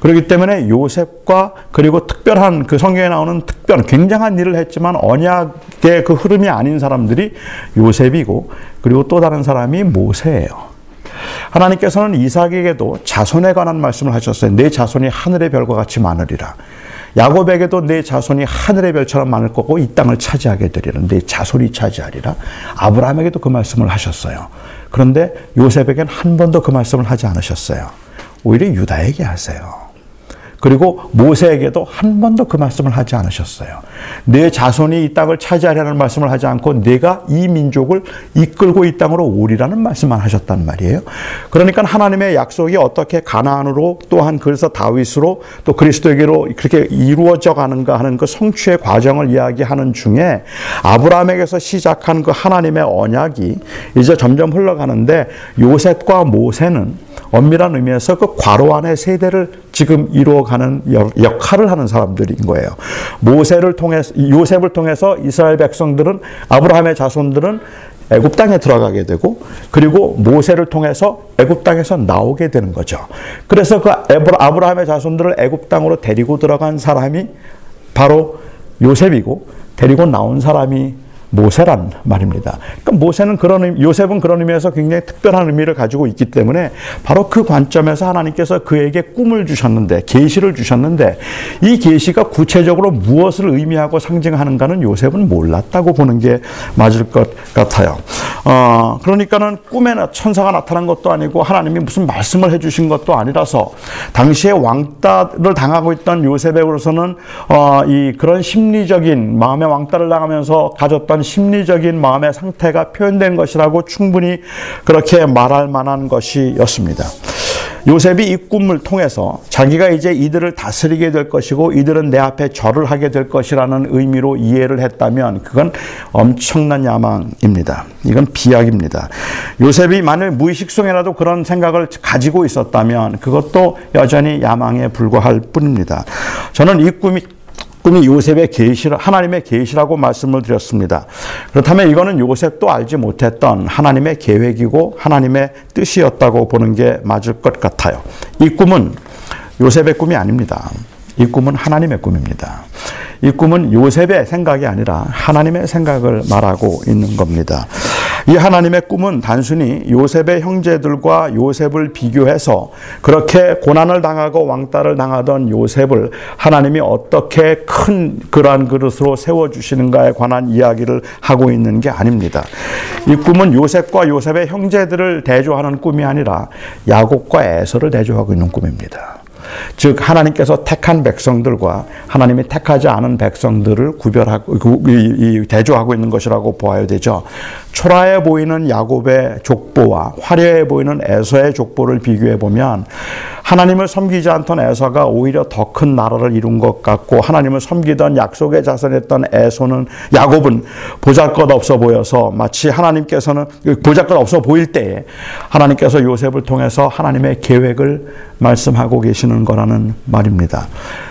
그렇기 때문에 요셉과 그리고 특별한 그 성경에 나오는 특별한 굉장한 일을 했지만 언약의 그 흐름이 아닌 사람들이 요셉이고 그리고 또 다른 사람이 모세예요. 하나님께서는 이삭에게도 자손에 관한 말씀을 하셨어요. 내 자손이 하늘의 별과 같이 많으리라. 야곱에게도 내 자손이 하늘의 별처럼 많을 거고 이 땅을 차지하게 되리라. 내 자손이 차지하리라. 아브라함에게도 그 말씀을 하셨어요. 그런데 요셉에게는 한 번도 그 말씀을 하지 않으셨어요. 오히려 유다에게 하세요. 그리고 모세에게도 한 번도 그 말씀을 하지 않으셨어요. 내 자손이 이 땅을 차지하려는 말씀을 하지 않고 내가 이 민족을 이끌고 이 땅으로 오리라는 말씀만 하셨단 말이에요. 그러니까 하나님의 약속이 어떻게 가나안으로 또한 그래서 다윗으로 또 그리스도에게로 그렇게 이루어져 가는가 하는 그 성취의 과정을 이야기하는 중에 아브라함에게서 시작한 그 하나님의 언약이 이제 점점 흘러가는데 요셉과 모세는 엄밀한 의미에서 그 과로 안의 세대를 지금 이루어가는 역할을 하는 사람들인 거예요. 모세를 통해서 요셉을 통해서 이스라엘 백성들은 아브라함의 자손들은 애굽 땅에 들어가게 되고 그리고 모세를 통해서 애굽 땅에서 나오게 되는 거죠. 그래서 그 아브라함의 자손들을 애굽 땅으로 데리고 들어간 사람이 바로 요셉이고 데리고 나온 사람이 모세란 말입니다. 그러니까 모세는 그런 요셉은 그런 의미에서 굉장히 특별한 의미를 가지고 있기 때문에 바로 그 관점에서 하나님께서 그에게 꿈을 주셨는데 계시를 주셨는데 이 계시가 구체적으로 무엇을 의미하고 상징하는가는 요셉은 몰랐다고 보는 게 맞을 것 같아요. 어, 그러니까는 꿈에 천사가 나타난 것도 아니고 하나님이 무슨 말씀을 해주신 것도 아니라서 당시에 왕따를 당하고 있던 요셉에게로서는 어, 이 그런 심리적인 마음의 왕따를 당하면서 가졌던 그런 심리적인 마음의 상태가 표현된 것이라고 충분히 그렇게 말할 만한 것이었습니다. 요셉이 이 꿈을 통해서 자기가 이제 이들을 다스리게 될 것이고 이들은 내 앞에 절을 하게 될 것이라는 의미로 이해를 했다면 그건 엄청난 야망입니다. 이건 비약입니다. 요셉이 만일 무의식 속에라도 그런 생각을 가지고 있었다면 그것도 여전히 야망에 불과할 뿐입니다. 저는 이 꿈이 꿈이 요셉의 계시 하나님의 계시라고 말씀을 드렸습니다. 그렇다면 이거는 요셉도 알지 못했던 하나님의 계획이고 하나님의 뜻이었다고 보는 게 맞을 것 같아요. 이 꿈은 요셉의 꿈이 아닙니다. 이 꿈은 하나님의 꿈입니다. 이 꿈은 요셉의 생각이 아니라 하나님의 생각을 말하고 있는 겁니다. 이 하나님의 꿈은 단순히 요셉의 형제들과 요셉을 비교해서 그렇게 고난을 당하고 왕따를 당하던 요셉을 하나님이 어떻게 큰 그러한 그릇으로 세워주시는가에 관한 이야기를 하고 있는 게 아닙니다. 이 꿈은 요셉과 요셉의 형제들을 대조하는 꿈이 아니라 야곱과 에서를 대조하고 있는 꿈입니다. 즉 하나님께서 택한 백성들과 하나님이 택하지 않은 백성들을 구별하고 대조하고 있는 것이라고 보아야 되죠. 초라해 보이는 야곱의 족보와 화려해 보이는 에서의 족보를 비교해 보면 하나님을 섬기지 않던 에서가 오히려 더 큰 나라를 이룬 것 같고 하나님을 섬기던 약속의 자손했던 에서는 야곱은 보잘것 없어 보여서 마치 하나님께서는 보잘것 없어 보일 때에 하나님께서 요셉을 통해서 하나님의 계획을 말씀하고 계시는 거라는 말입니다.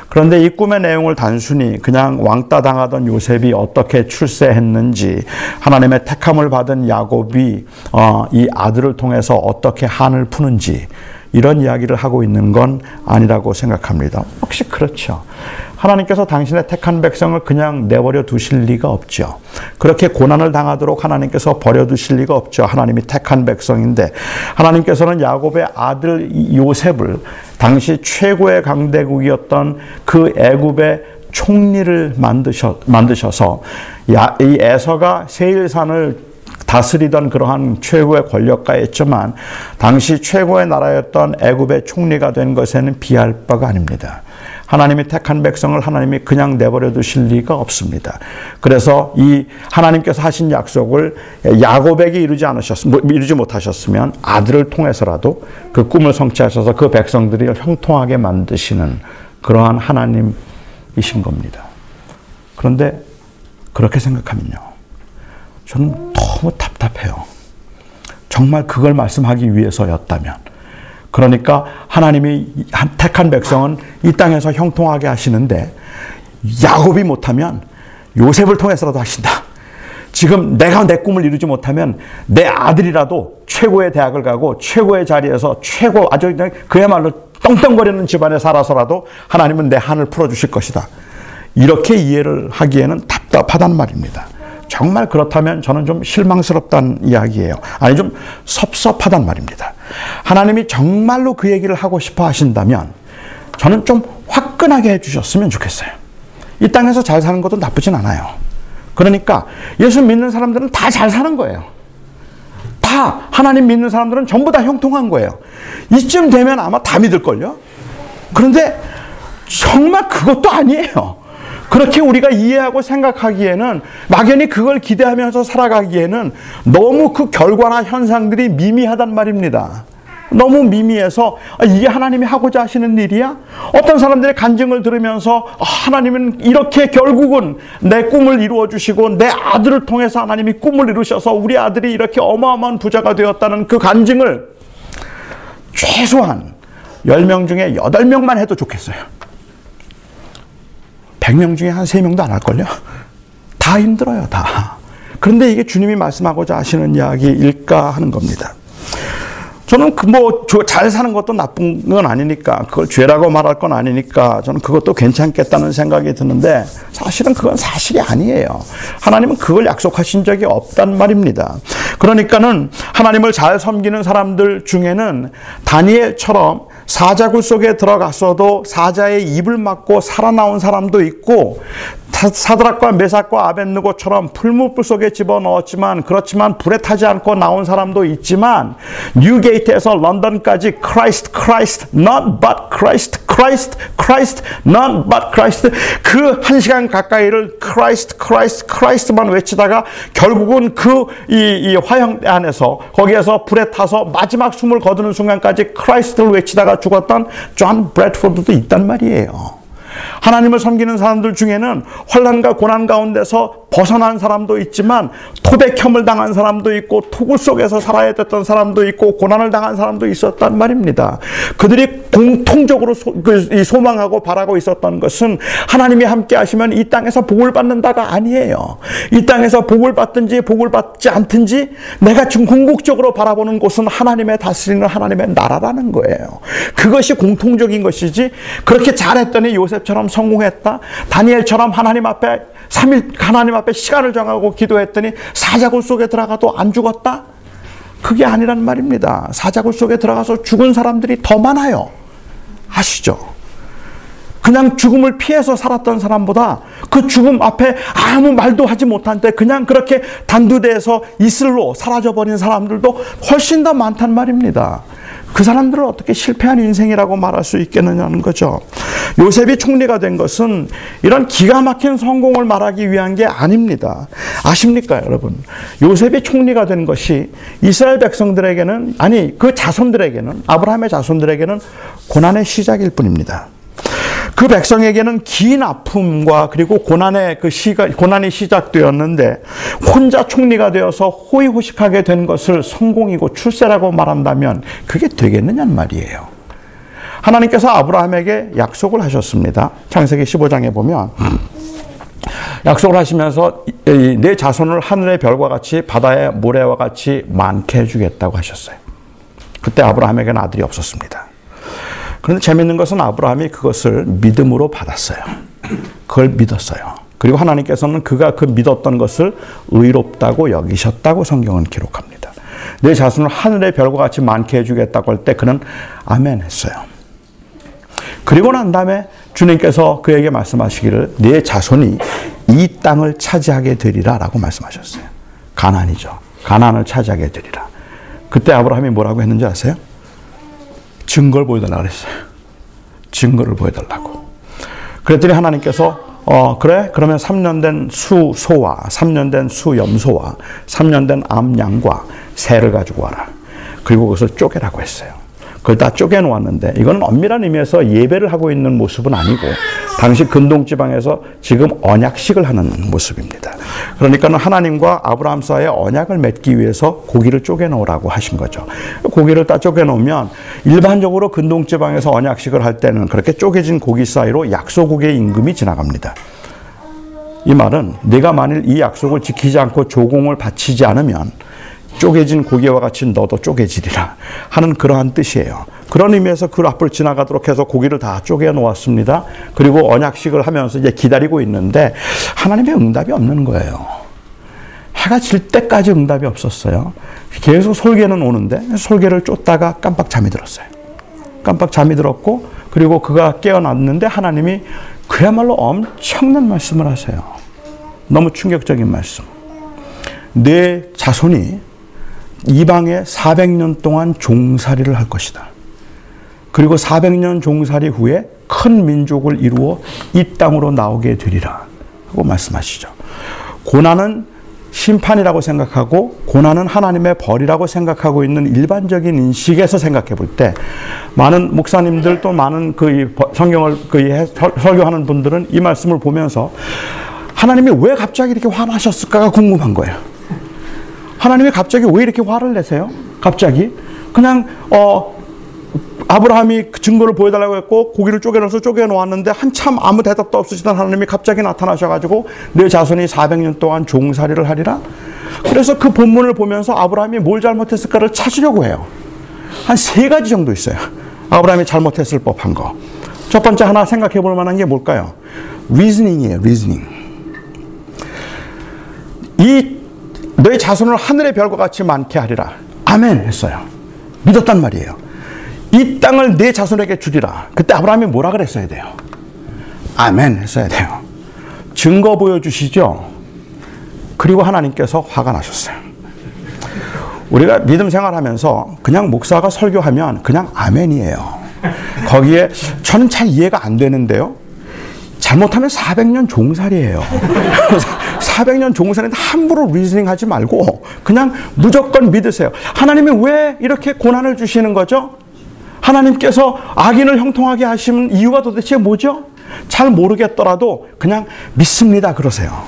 그런데 이 꿈의 내용을 단순히 그냥 왕따 당하던 요셉이 어떻게 출세했는지 하나님의 택함을 받은 야곱이 어, 이 아들을 통해서 어떻게 한을 푸는지 이런 이야기를 하고 있는 건 아니라고 생각합니다. 혹시 그렇죠. 하나님께서 당신의 택한 백성을 그냥 내버려 두실 리가 없죠. 그렇게 고난을 당하도록 하나님께서 버려 두실 리가 없죠. 하나님이 택한 백성인데 하나님께서는 야곱의 아들 요셉을 당시 최고의 강대국이었던 그 애굽의 총리를 만드셔, 만드셔서 야, 이 에서가 세일산을 다스리던 그러한 최고의 권력가였지만 당시 최고의 나라였던 애굽의 총리가 된 것에는 비할 바가 아닙니다. 하나님이 택한 백성을 하나님이 그냥 내버려 두실 리가 없습니다. 그래서 이 하나님께서 하신 약속을 야곱에게 이루지 않으셨, 뭐, 이루지 못하셨으면 아들을 통해서라도 그 꿈을 성취하셔서 그 백성들이 형통하게 만드시는 그러한 하나님이신 겁니다. 그런데 그렇게 생각하면요. 저는 너무 답답해요. 정말 그걸 말씀하기 위해서였다면. 그러니까 하나님이 택한 백성은 이 땅에서 형통하게 하시는데 야곱이 못하면 요셉을 통해서라도 하신다. 지금 내가 내 꿈을 이루지 못하면 내 아들이라도 최고의 대학을 가고 최고의 자리에서 최고 아주 그냥 그야말로 떵떵거리는 집안에 살아서라도 하나님은 내 한을 풀어주실 것이다. 이렇게 이해를 하기에는 답답하단 말입니다. 정말 그렇다면 저는 좀 실망스럽다는 이야기예요. 아니, 좀 섭섭하단 말입니다. 하나님이 정말로 그 얘기를 하고 싶어 하신다면 저는 좀 화끈하게 해주셨으면 좋겠어요. 이 땅에서 잘 사는 것도 나쁘진 않아요. 그러니까 예수 믿는 사람들은 다 잘 사는 거예요. 다 하나님 믿는 사람들은 전부 다 형통한 거예요. 이쯤 되면 아마 다 믿을걸요? 그런데 정말 그것도 아니에요. 그렇게 우리가 이해하고 생각하기에는 막연히 그걸 기대하면서 살아가기에는 너무 그 결과나 현상들이 미미하단 말입니다. 너무 미미해서 아, 이게 하나님이 하고자 하시는 일이야? 어떤 사람들의 간증을 들으면서 아, 하나님은 이렇게 결국은 내 꿈을 이루어 주시고 내 아들을 통해서 하나님이 꿈을 이루셔서 우리 아들이 이렇게 어마어마한 부자가 되었다는 그 간증을 최소한 10명 중에 8명만 해도 좋겠어요. 100명 중에 한 3명도 안 할걸요? 다 힘들어요, 다. 그런데 이게 주님이 말씀하고자 하시는 이야기일까 하는 겁니다. 저는 그 뭐 잘 사는 것도 나쁜 건 아니니까 그걸 죄라고 말할 건 아니니까 저는 그것도 괜찮겠다는 생각이 드는데 사실은 그건 사실이 아니에요. 하나님은 그걸 약속하신 적이 없단 말입니다. 그러니까는 하나님을 잘 섬기는 사람들 중에는 다니엘처럼 사자굴 속에 들어갔어도 사자의 입을 막고 살아나온 사람도 있고 사드락과 메삭과 아벤느고처럼 풀무불 속에 집어넣었지만 그렇지만 불에 타지 않고 나온 사람도 있지만 뉴게이트에서 런던까지 Christ, Christ, not but Christ, Christ, Christ, not but Christ 그한 시간 가까이를 Christ, Christ, Christ만 외치다가 결국은 그이 이 화형 안에서 거기에서 불에 타서 마지막 숨을 거두는 순간까지 Christ를 외치다가 죽었던 존 브래드포드도 있단 말이에요. 하나님을 섬기는 사람들 중에는 환란과 고난 가운데서 벗어난 사람도 있지만 톱켬을 당한 사람도 있고 토굴 속에서 살아야 됐던 사람도 있고 고난을 당한 사람도 있었단 말입니다. 그들이 공통적으로 소, 그, 소망하고 바라고 있었던 것은 하나님이 함께 하시면 이 땅에서 복을 받는다가 아니에요. 이 땅에서 복을 받든지 복을 받지 않든지 내가 지금 궁극적으로 바라보는 곳은 하나님의 다스리는 하나님의 나라라는 거예요. 그것이 공통적인 것이지 그렇게 잘했더니 요셉 처럼 성공했다. 다니엘처럼 하나님 앞에 3일 하나님 앞에 시간을 정하고 기도했더니 사자굴 속에 들어가도 안 죽었다? 그게 아니란 말입니다. 사자굴 속에 들어가서 죽은 사람들이 더 많아요. 아시죠? 그냥 죽음을 피해서 살았던 사람보다 그 죽음 앞에 아무 말도 하지 못한데 그냥 그렇게 단두대에서 이슬로 사라져버린 사람들도 훨씬 더 많단 말입니다. 그 사람들을 어떻게 실패한 인생이라고 말할 수 있겠느냐는 거죠. 요셉이 총리가 된 것은 이런 기가 막힌 성공을 말하기 위한 게 아닙니다. 아십니까, 여러분? 요셉이 총리가 된 것이 이스라엘 백성들에게는, 아니, 그 자손들에게는, 아브라함의 자손들에게는 고난의 시작일 뿐입니다. 그 백성에게는 긴 아픔과 그리고 고난의 그 시가, 고난이 시작되었는데 혼자 총리가 되어서 호의호식하게 된 것을 성공이고 출세라고 말한다면 그게 되겠느냐는 말이에요. 하나님께서 아브라함에게 약속을 하셨습니다. 창세기 15장에 보면 약속을 하시면서 내 자손을 하늘의 별과 같이 바다의 모래와 같이 많게 해주겠다고 하셨어요. 그때 아브라함에게는 아들이 없었습니다. 그런데 재밌는 것은 아브라함이 그것을 믿음으로 받았어요. 그걸 믿었어요. 그리고 하나님께서는 그가 그 믿었던 것을 의롭다고 여기셨다고 성경은 기록합니다. 내 자손을 하늘의 별과 같이 많게 해주겠다고 할 때 그는 아멘 했어요. 그리고 난 다음에 주님께서 그에게 말씀하시기를 내 자손이 이 땅을 차지하게 되리라 라고 말씀하셨어요. 가난이죠. 가난을 차지하게 되리라. 그때 아브라함이 뭐라고 했는지 아세요? 증거를 보여달라고 그랬어요. 증거를 보여달라고. 그랬더니 하나님께서 어, 그래? 그러면 3년 된 수 소와 3년 된 수 염소와 3년 된 암양과 새를 가지고 와라. 그리고 그것을 쪼개라고 했어요. 그걸 다 쪼개 놓았는데 이거는 엄밀한 의미에서 예배를 하고 있는 모습은 아니고 당시 근동 지방에서 지금 언약식을 하는 모습입니다. 그러니까는 하나님과 아브라함 사이에 언약을 맺기 위해서 고기를 쪼개 놓으라고 하신 거죠. 고기를 다 쪼개 놓으면 일반적으로 근동 지방에서 언약식을 할 때는 그렇게 쪼개진 고기 사이로 약소국의 임금이 지나갑니다. 이 말은 내가 만일 이 약속을 지키지 않고 조공을 바치지 않으면 쪼개진 고기와 같이 너도 쪼개지리라 하는 그러한 뜻이에요. 그런 의미에서 그 앞을 지나가도록 해서 고기를 다 쪼개 놓았습니다. 그리고 언약식을 하면서 이제 기다리고 있는데 하나님의 응답이 없는 거예요. 해가 질 때까지 응답이 없었어요. 계속 솔개는 오는데 솔개를 쫓다가 깜빡 잠이 들었어요. 깜빡 잠이 들었고 그리고 그가 깨어났는데 하나님이 그야말로 엄청난 말씀을 하세요. 너무 충격적인 말씀. 내 자손이 이방에 400년 동안 종살이를 할 것이다. 그리고 400년 종살이 후에 큰 민족을 이루어 이 땅으로 나오게 되리라. 하고 말씀하시죠. 고난은 심판이라고 생각하고 고난은 하나님의 벌이라고 생각하고 있는 일반적인 인식에서 생각해 볼 때 많은 목사님들 또 많은 그 성경을 그 설교하는 분들은 이 말씀을 보면서 하나님이 왜 갑자기 이렇게 화나셨을까가 궁금한 거예요. 하나님이 갑자기 왜 이렇게 화를 내세요? 갑자기 그냥 어 아브라함이 그 증거를 보여달라고 했고 고기를 쪼개놓아서 쪼개놓았는데 한참 아무 대답도 없으시던 하나님이 갑자기 나타나셔가지고 내 자손이 400년 동안 종살이를 하리라. 그래서 그 본문을 보면서 아브라함이 뭘 잘못했을까를 찾으려고 해요. 한 세 가지 정도 있어요. 아브라함이 잘못했을 법한 거. 첫 번째 하나 생각해 볼 만한 게 뭘까요? Reasoning이에요, reasoning. 이 너의 자손을 하늘의 별과 같이 많게 하리라. 아멘 했어요. 믿었단 말이에요. 이 땅을 내 자손에게 주리라. 그때 아브라함이 뭐라 그랬어야 돼요? 아멘 했어야 돼요. 증거 보여주시죠? 그리고 하나님께서 화가 나셨어요. 우리가 믿음 생활하면서 그냥 목사가 설교하면 그냥 아멘이에요. 거기에 저는 잘 이해가 안 되는데요. 잘못하면 400년 종살이에요. 400년 종살인데 함부로 리즈닝 하지 말고 그냥 무조건 믿으세요. 하나님이 왜 이렇게 고난을 주시는 거죠? 하나님께서 악인을 형통하게 하시는 이유가 도대체 뭐죠? 잘 모르겠더라도 그냥 믿습니다 그러세요.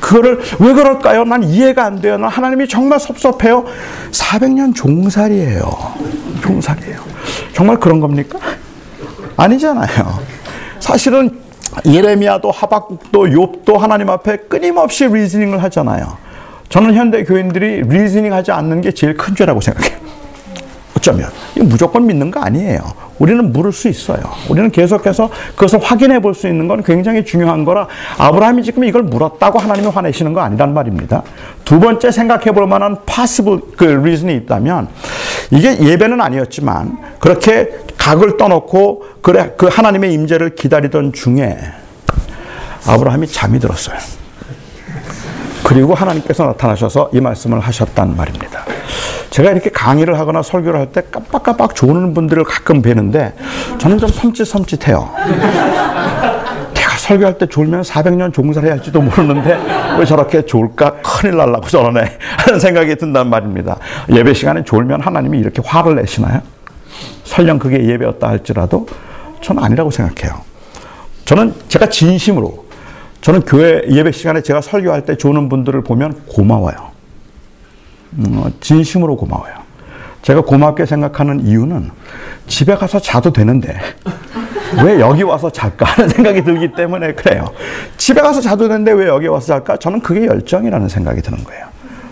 그거를 왜 그럴까요? 난 이해가 안 돼요. 난 하나님이 정말 섭섭해요. 400년 종살이에요. 종살이에요. 정말 그런 겁니까? 아니잖아요. 사실은 예레미야도 하박국도 욥도 하나님 앞에 끊임없이 reasoning을 하잖아요. 저는 현대 교인들이 reasoning 하지 않는 게 제일 큰 죄라고 생각해요. 어쩌면 무조건 믿는 거 아니에요. 우리는 물을 수 있어요. 우리는 계속해서 그것을 확인해 볼 수 있는 건 굉장히 중요한 거라 아브라함이 지금 이걸 물었다고 하나님이 화내시는 거 아니란 말입니다. 두 번째 생각해 볼 만한 possible 그 reason이 있다면 이게 예배는 아니었지만 그렇게 각을 떠놓고 그래 그 하나님의 임재를 기다리던 중에 아브라함이 잠이 들었어요. 그리고 하나님께서 나타나셔서 이 말씀을 하셨단 말입니다. 제가 이렇게 강의를 하거나 설교를 할 때 깜빡깜빡 조는 분들을 가끔 뵈는데 저는 좀 섬찟섬찟해요. 설교할 때 졸면 400년 종살이 할지도 모르는데 왜 저렇게 졸까? 큰일 날라고 저러네. 하는 생각이 든단 말입니다. 예배 시간에 졸면 하나님이 이렇게 화를 내시나요? 설령 그게 예배였다 할지라도 저는 아니라고 생각해요. 저는 제가 진심으로 저는 교회 예배 시간에 제가 설교할 때 조는 분들을 보면 고마워요. 음, 어, 진심으로 고마워요. 제가 고맙게 생각하는 이유는 집에 가서 자도 되는데 왜 여기 와서 잘까 하는 생각이 들기 때문에 그래요. 집에 가서 자도 되는데 왜 여기 와서 잘까? 저는 그게 열정이라는 생각이 드는 거예요.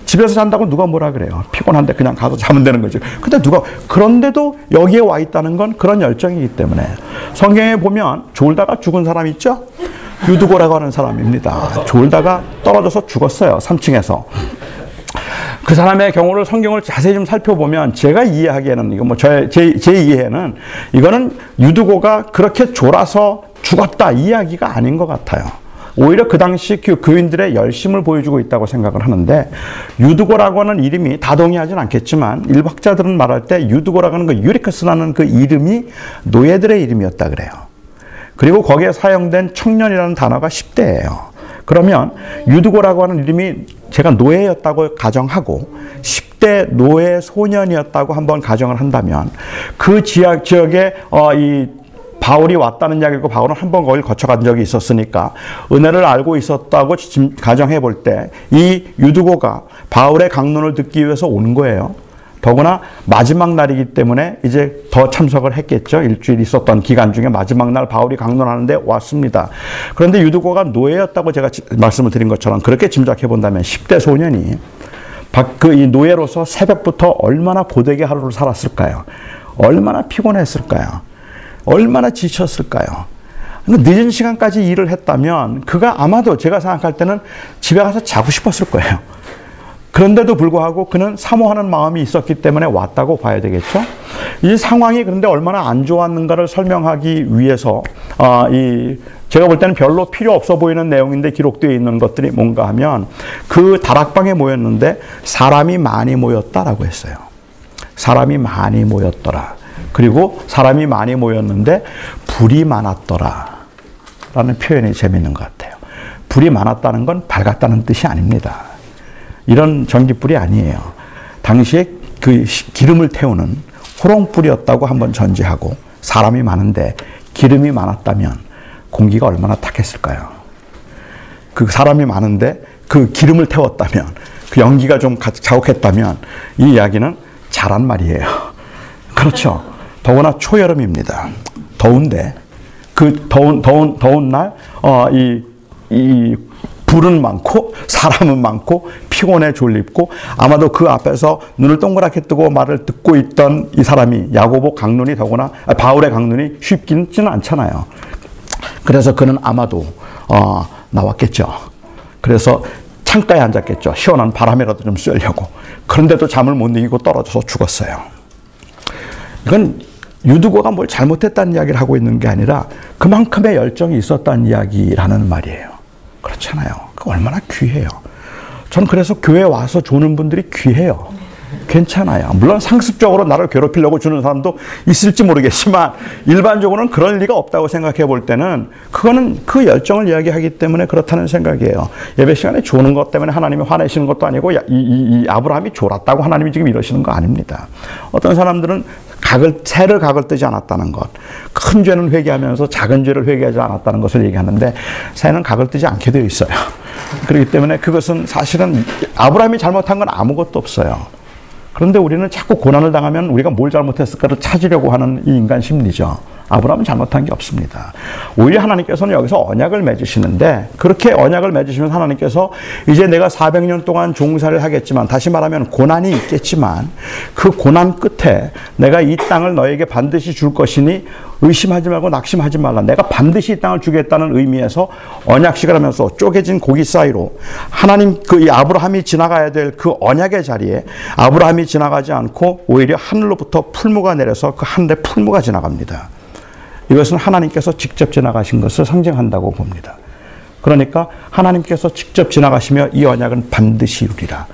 집에서 잔다고 누가 뭐라 그래요? 피곤한데 그냥 가서 자면 되는 거죠. 근데 누가 그런데도 여기에 와 있다는 건 그런 열정이기 때문에 성경에 보면 졸다가 죽은 사람 있죠? 유두고라고 하는 사람입니다. 졸다가 떨어져서 죽었어요. 3층에서. 그 사람의 경우를 성경을 자세히 좀 살펴보면 제가 이해하기에는 이거 뭐 제, 제, 제 이해는 이거는 유두고가 그렇게 졸아서 죽었다 이야기가 아닌 것 같아요. 오히려 그 당시 그 교인들의 열심을 보여주고 있다고 생각을 하는데 유두고라고 하는 이름이 다 동의하진 않겠지만 일박자들은 말할 때 유두고라고 하는 그 유리크스라는 그 이름이 노예들의 이름이었다 그래요. 그리고 거기에 사용된 청년이라는 단어가 10대예요. 그러면 유두고라고 하는 이름이 제가 노예였다고 가정하고 10대 노예 소년이었다고 한번 가정을 한다면 그 지역 지역에 어, 이 바울이 왔다는 이야기고 바울은 한 번 거길 거쳐간 적이 있었으니까 은혜를 알고 있었다고 가정해 볼 때 이 유두고가 바울의 강론을 듣기 위해서 온 거예요. 더구나 마지막 날이기 때문에 이제 더 참석을 했겠죠. 일주일 있었던 기간 중에 마지막 날 바울이 강론하는데 왔습니다. 그런데 유두고가 노예였다고 제가 말씀을 드린 것처럼 그렇게 짐작해 본다면 10대 소년이 그이 노예로서 새벽부터 얼마나 고되게 하루를 살았을까요? 얼마나 피곤했을까요? 얼마나 지쳤을까요? 늦은 시간까지 일을 했다면 그가 아마도 제가 생각할 때는 집에 가서 자고 싶었을 거예요. 그런데도 불구하고 그는 사모하는 마음이 있었기 때문에 왔다고 봐야 되겠죠. 이 상황이 그런데 얼마나 안 좋았는가를 설명하기 위해서 아, 이 제가 볼 때는 별로 필요 없어 보이는 내용인데 기록되어 있는 것들이 뭔가 하면 그 다락방에 모였는데 사람이 많이 모였다라고 했어요. 사람이 많이 모였더라. 그리고 사람이 많이 모였는데 불이 많았더라. 라는 표현이 재밌는 것 같아요. 불이 많았다는 건 밝았다는 뜻이 아닙니다. 이런 전기불이 아니에요. 당시에 그 기름을 태우는 호롱불이었다고 한번 전제하고 사람이 많은데 기름이 많았다면 공기가 얼마나 탁했을까요? 그 사람이 많은데 그 기름을 태웠다면 그 연기가 좀 자욱했다면 이 이야기는 잘한 말이에요. 그렇죠. 더구나 초여름입니다. 더운데 그 더운 더운 더운 날 어, 이, 이 불은 많고 사람은 많고 피곤해 졸립고 아마도 그 앞에서 눈을 동그랗게 뜨고 말을 듣고 있던 이 사람이 야고보 강론이 더구나 아, 바울의 강론이 쉽지는 않잖아요. 그래서 그는 아마도 어, 나왔겠죠. 그래서 창가에 앉았겠죠. 시원한 바람이라도 좀 쐬려고. 그런데도 잠을 못 이기고 떨어져서 죽었어요. 이건 유두고가 뭘 잘못했다는 이야기를 하고 있는 게 아니라 그만큼의 열정이 있었다는 이야기라는 말이에요. 그렇잖아요. 그 얼마나 귀해요. 전 그래서 교회 와서 주는 분들이 귀해요. 괜찮아요. 물론 상습적으로 나를 괴롭히려고 주는 사람도 있을지 모르겠지만 일반적으로는 그럴 리가 없다고 생각해 볼 때는 그거는 그 열정을 이야기하기 때문에 그렇다는 생각이에요. 예배 시간에 주는 것 때문에 하나님이 화내시는 것도 아니고 이, 이, 이 아브라함이 졸았다고 하나님이 지금 이러시는 거 아닙니다. 어떤 사람들은 각을 새를 각을 뜨지 않았다는 것, 큰 죄는 회개하면서 작은 죄를 회개하지 않았다는 것을 얘기하는데 새는 각을 뜨지 않게 되어 있어요. 그렇기 때문에 그것은 사실은 아브라함이 잘못한 건 아무것도 없어요. 그런데 우리는 자꾸 고난을 당하면 우리가 뭘 잘못했을까를 찾으려고 하는 이 인간 심리죠. 아브라함은 잘못한 게 없습니다. 오히려 하나님께서는 여기서 언약을 맺으시는데 그렇게 언약을 맺으시면 하나님께서 이제 내가 400년 동안 종사를 하겠지만 다시 말하면 고난이 있겠지만 그 고난 끝에 내가 이 땅을 너에게 반드시 줄 것이니 의심하지 말고 낙심하지 말라. 내가 반드시 이 땅을 주겠다는 의미에서 언약식을 하면서 쪼개진 고기 사이로 하나님 그 아브라함이 지나가야 될 그 언약의 자리에 아브라함이 지나가지 않고 오히려 하늘로부터 풀무가 내려서 그 하늘에 풀무가 지나갑니다. 이것은 하나님께서 직접 지나가신 것을 상징한다고 봅니다. 그러니까 하나님께서 직접 지나가시며 이 언약은 반드시 이루리라.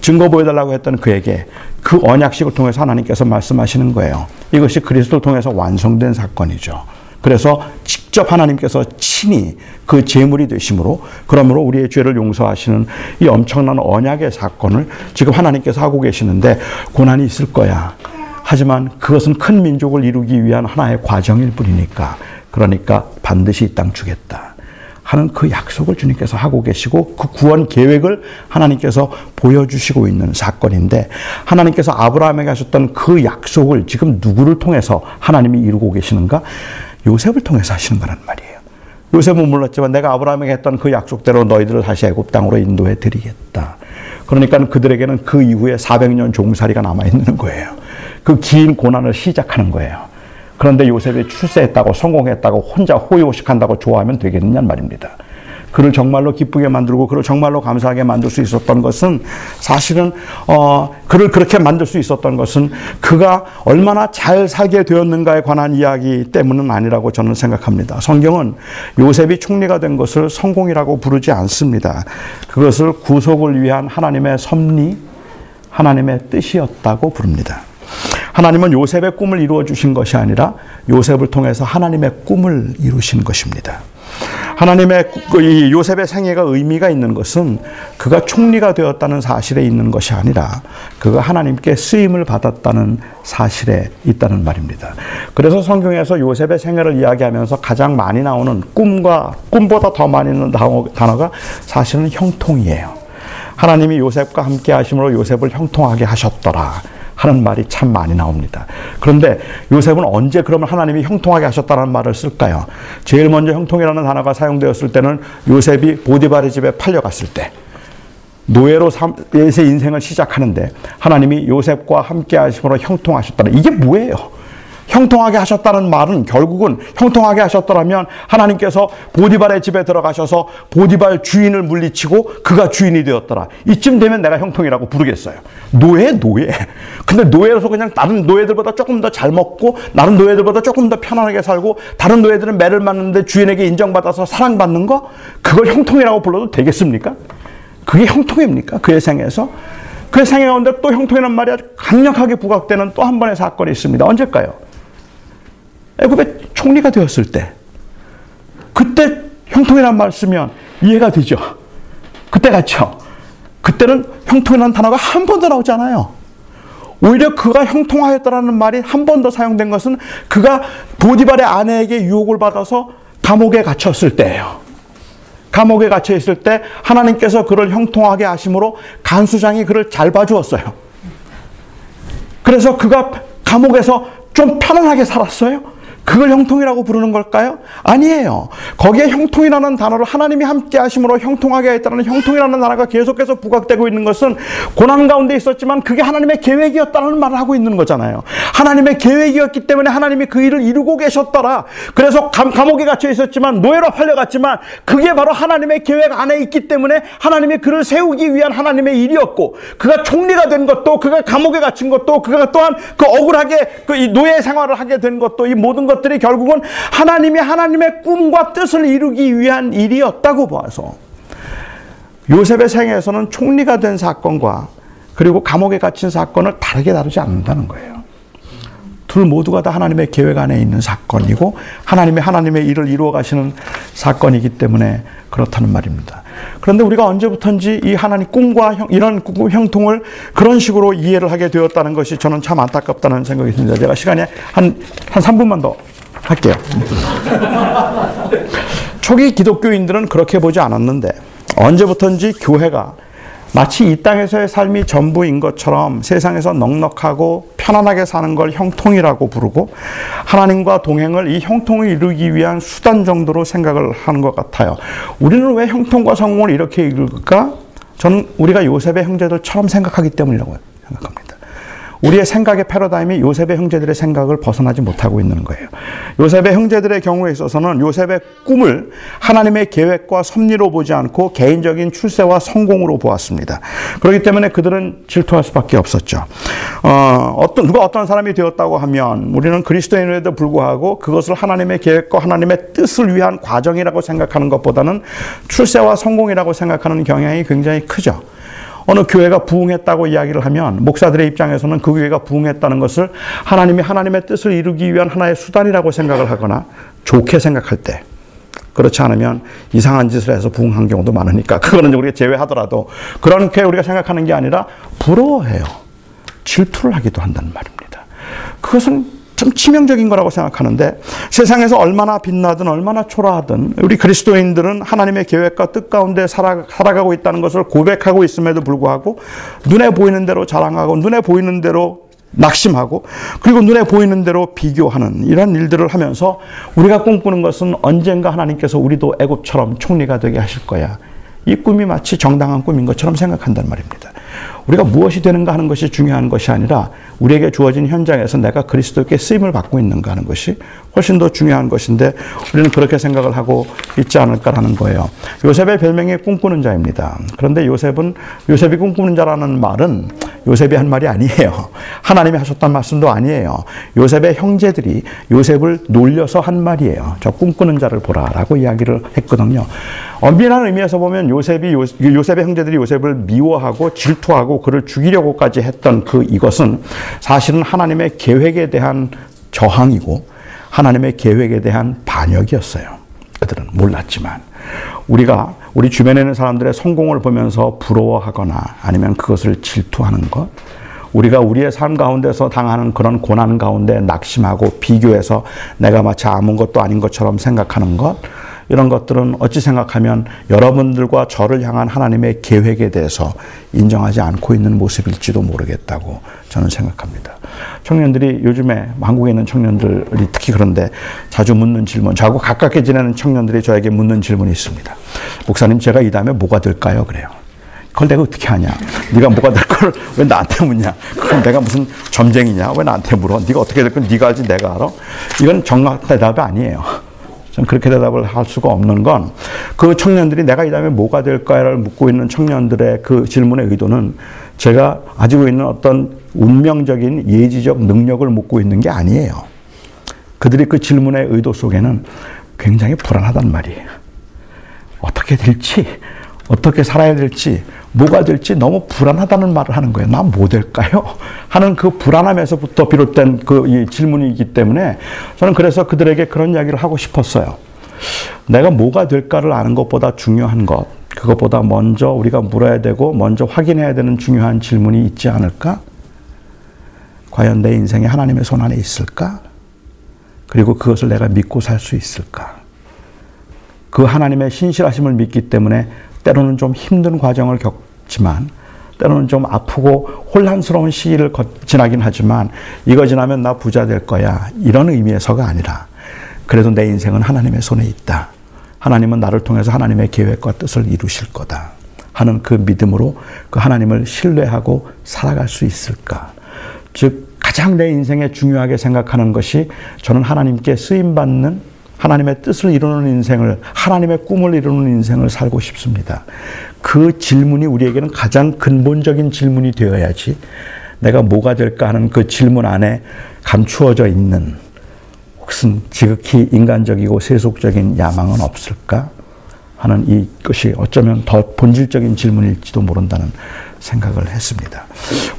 증거 보여달라고 했던 그에게 그 언약식을 통해서 하나님께서 말씀하시는 거예요. 이것이 그리스도를 통해서 완성된 사건이죠. 그래서 직접 하나님께서 친히 그 제물이 되심으로 그러므로 우리의 죄를 용서하시는 이 엄청난 언약의 사건을 지금 하나님께서 하고 계시는데 고난이 있을 거야. 하지만 그것은 큰 민족을 이루기 위한 하나의 과정일 뿐이니까 그러니까 반드시 이 땅 주겠다. 하는 그 약속을 주님께서 하고 계시고 그 구원 계획을 하나님께서 보여주시고 있는 사건인데 하나님께서 아브라함에게 하셨던 그 약속을 지금 누구를 통해서 하나님이 이루고 계시는가? 요셉을 통해서 하시는 거란 말이에요. 요셉은 몰랐지만 내가 아브라함에게 했던 그 약속대로 너희들을 다시 애굽 땅으로 인도해 드리겠다. 그러니까 그들에게는 그 이후에 400년 종살이가 남아 있는 거예요. 그 긴 고난을 시작하는 거예요. 그런데 요셉이 출세했다고 성공했다고 혼자 호의호식한다고 좋아하면 되겠느냐 말입니다. 그를 정말로 기쁘게 만들고 그를 정말로 감사하게 만들 수 있었던 것은 사실은 어 그를 그렇게 만들 수 있었던 것은 그가 얼마나 잘 살게 되었는가에 관한 이야기 때문은 아니라고 저는 생각합니다. 성경은 요셉이 총리가 된 것을 성공이라고 부르지 않습니다. 그것을 구속을 위한 하나님의 섭리, 하나님의 뜻이었다고 부릅니다. 하나님은 요셉의 꿈을 이루어 주신 것이 아니라 요셉을 통해서 하나님의 꿈을 이루신 것입니다. 하나님의 이 요셉의 생애가 의미가 있는 것은 그가 총리가 되었다는 사실에 있는 것이 아니라 그가 하나님께 쓰임을 받았다는 사실에 있다는 말입니다. 그래서 성경에서 요셉의 생애를 이야기하면서 가장 많이 나오는 꿈과 꿈보다 더 많이 나오는 단어가 사실은 형통이에요. 하나님이 요셉과 함께 하심으로 요셉을 형통하게 하셨더라. 하는 말이 참 많이 나옵니다. 그런데 요셉은 언제 그러면 하나님이 형통하게 하셨다는 말을 쓸까요? 제일 먼저 형통이라는 단어가 사용되었을 때는 요셉이 보디발의 집에 팔려갔을 때 노예로 의 인생을 시작하는데 하나님이 요셉과 함께 하심으로 형통하셨다는 이게 뭐예요? 형통하게 하셨다는 말은 결국은 형통하게 하셨더라면 하나님께서 보디발의 집에 들어가셔서 보디발 주인을 물리치고 그가 주인이 되었더라. 이쯤 되면 내가 형통이라고 부르겠어요. 노예, 노예. 근데 노예로서 그냥 다른 노예들보다 조금 더 잘 먹고 다른 노예들보다 조금 더 편안하게 살고 다른 노예들은 매를 맞는데 주인에게 인정받아서 사랑받는 거? 그걸 형통이라고 불러도 되겠습니까? 그게 형통입니까? 그의 생에서? 그의 생애 가운데 또 형통이라는 말이 아주 강력하게 부각되는 또 한 번의 사건이 있습니다. 언제일까요? 애굽의 총리가 되었을 때 그때 형통이란 말 쓰면 이해가 되죠. 그때 같죠. 그때는 형통이라는 단어가 한 번도 나오지 않아요. 오히려 그가 형통하였다라는 말이 한 번 더 사용된 것은 그가 보디발의 아내에게 유혹을 받아서 감옥에 갇혔을 때예요. 감옥에 갇혀 있을 때 하나님께서 그를 형통하게 하심으로 간수장이 그를 잘 봐주었어요. 그래서 그가 감옥에서 좀 편안하게 살았어요. 그걸 형통이라고 부르는 걸까요? 아니에요. 거기에 형통이라는 단어를 하나님이 함께 하심으로 형통하게 했다는 형통이라는 단어가 계속해서 부각되고 있는 것은 고난 가운데 있었지만 그게 하나님의 계획이었다는 말을 하고 있는 거잖아요. 하나님의 계획이었기 때문에 하나님이 그 일을 이루고 계셨더라. 그래서 감, 감옥에 갇혀 있었지만 노예로 팔려갔지만 그게 바로 하나님의 계획 안에 있기 때문에 하나님이 그를 세우기 위한 하나님의 일이었고 그가 총리가 된 것도 그가 감옥에 갇힌 것도 그가 또한 그 억울하게 그 노예 생활을 하게 된 것도 이 모든 것들이 결국은 하나님이 하나님의 꿈과 뜻을 이루기 위한 일이었다고 봐서 요셉의 생에서는 총리가 된 사건과 그리고 감옥에 갇힌 사건을 다르게 다루지 않는다는 거예요. 둘 모두가 다 하나님의 계획 안에 있는 사건이고 하나님의 하나님의 일을 이루어 가시는 사건이기 때문에 그렇다는 말입니다. 그런데 우리가 언제부턴지 이 하나님 꿈과 형, 이런 형통을 그런 식으로 이해를 하게 되었다는 것이 저는 참 안타깝다는 생각이 듭니다. 제가 시간이 한, 한 3분만 더 할게요. 초기 기독교인들은 그렇게 보지 않았는데 언제부턴지 교회가 마치 이 땅에서의 삶이 전부인 것처럼 세상에서 넉넉하고 편안하게 사는 걸 형통이라고 부르고 하나님과 동행을 이 형통을 이루기 위한 수단 정도로 생각을 하는 것 같아요. 우리는 왜 형통과 성공을 이렇게 이룰까? 저는 우리가 요셉의 형제들처럼 생각하기 때문이라고 생각합니다. 우리의 생각의 패러다임이 요셉의 형제들의 생각을 벗어나지 못하고 있는 거예요. 요셉의 형제들의 경우에 있어서는 요셉의 꿈을 하나님의 계획과 섭리로 보지 않고 개인적인 출세와 성공으로 보았습니다. 그렇기 때문에 그들은 질투할 수밖에 없었죠. 어, 어떤 누가 어떤 사람이 되었다고 하면 우리는 그리스도인에도 불구하고 그것을 하나님의 계획과 하나님의 뜻을 위한 과정이라고 생각하는 것보다는 출세와 성공이라고 생각하는 경향이 굉장히 크죠. 어느 교회가 부흥했다고 이야기를 하면 목사들의 입장에서는 그 교회가 부흥했다는 것을 하나님이 하나님의 뜻을 이루기 위한 하나의 수단이라고 생각을 하거나 좋게 생각할 때 그렇지 않으면 이상한 짓을 해서 부흥한 경우도 많으니까 그거는 우리가 제외하더라도 그렇게 우리가 생각하는 게 아니라 부러워해요. 질투를 하기도 한다는 말입니다. 그것은 좀 치명적인 거라고 생각하는데 세상에서 얼마나 빛나든 얼마나 초라하든 우리 그리스도인들은 하나님의 계획과 뜻 가운데 살아, 살아가고 있다는 것을 고백하고 있음에도 불구하고 눈에 보이는 대로 자랑하고 눈에 보이는 대로 낙심하고 그리고 눈에 보이는 대로 비교하는 이런 일들을 하면서 우리가 꿈꾸는 것은 언젠가 하나님께서 우리도 애굽처럼 총리가 되게 하실 거야. 이 꿈이 마치 정당한 꿈인 것처럼 생각한단 말입니다. 우리가 무엇이 되는가 하는 것이 중요한 것이 아니라 우리에게 주어진 현장에서 내가 그리스도께 쓰임을 받고 있는가 하는 것이 훨씬 더 중요한 것인데 우리는 그렇게 생각을 하고 있지 않을까라는 거예요. 요셉의 별명이 꿈꾸는 자입니다. 그런데 요셉은 요셉이 꿈꾸는 자라는 말은 요셉이 한 말이 아니에요. 하나님이 하셨단 말씀도 아니에요. 요셉의 형제들이 요셉을 놀려서 한 말이에요. 저 꿈꾸는 자를 보라라고 이야기를 했거든요. 엄밀한 의미에서 보면 요셉이 요셉의 형제들이 요셉을 미워하고 질투하고 그를 죽이려고까지 했던 그 이것은 사실은 하나님의 계획에 대한 저항이고 하나님의 계획에 대한 반역이었어요. 그들은 몰랐지만 우리가 우리 주변에 있는 사람들의 성공을 보면서 부러워하거나 아니면 그것을 질투하는 것 우리가 우리의 삶 가운데서 당하는 그런 고난 가운데 낙심하고 비교해서 내가 마치 아무것도 아닌 것처럼 생각하는 것 이런 것들은 어찌 생각하면 여러분들과 저를 향한 하나님의 계획에 대해서 인정하지 않고 있는 모습일지도 모르겠다고 저는 생각합니다. 청년들이 요즘에 한국에 있는 청년들이 특히 그런데 자주 묻는 질문, 저하고 가깝게 지내는 청년들이 저에게 묻는 질문이 있습니다. 목사님, 제가 이 다음에 뭐가 될까요? 그래요. 그걸 내가 어떻게 하냐? 네가 뭐가 될 걸 왜 나한테 묻냐? 그럼 내가 무슨 점쟁이냐? 왜 나한테 물어? 네가 어떻게 될 건 네가 알지 내가 알아? 이건 정확한 대답이 아니에요. 전 그렇게 대답을 할 수가 없는 건 그 청년들이 내가 이 다음에 뭐가 될까를 묻고 있는 청년들의 그 질문의 의도는 제가 가지고 있는 어떤 운명적인 예지적 능력을 묻고 있는 게 아니에요. 그들이 그 질문의 의도 속에는 굉장히 불안하단 말이에요. 어떻게 될지, 어떻게 살아야 될지, 뭐가 될지 너무 불안하다는 말을 하는 거예요. 난 뭐 될까요? 하는 그 불안함에서부터 비롯된 그 질문이기 때문에 저는 그래서 그들에게 그런 이야기를 하고 싶었어요. 내가 뭐가 될까를 아는 것보다 중요한 것, 그것보다 먼저 우리가 물어야 되고 먼저 확인해야 되는 중요한 질문이 있지 않을까? 과연 내 인생이 하나님의 손 안에 있을까? 그리고 그것을 내가 믿고 살 수 있을까? 그 하나님의 신실하심을 믿기 때문에 때로는 좀 힘든 과정을 겪지만 때로는 좀 아프고 혼란스러운 시기를 지나긴 하지만 이거 지나면 나 부자 될 거야. 이런 의미에서가 아니라 그래도 내 인생은 하나님의 손에 있다. 하나님은 나를 통해서 하나님의 계획과 뜻을 이루실 거다. 하는 그 믿음으로 그 하나님을 신뢰하고 살아갈 수 있을까? 즉, 가장 내 인생에 중요하게 생각하는 것이 저는 하나님께 쓰임받는 하나님의 뜻을 이루는 인생을, 하나님의 꿈을 이루는 인생을 살고 싶습니다. 그 질문이 우리에게는 가장 근본적인 질문이 되어야지 내가 뭐가 될까 하는 그 질문 안에 감추어져 있는 혹은 지극히 인간적이고 세속적인 야망은 없을까 하는 이 것이 어쩌면 더 본질적인 질문일지도 모른다는 생각을 했습니다.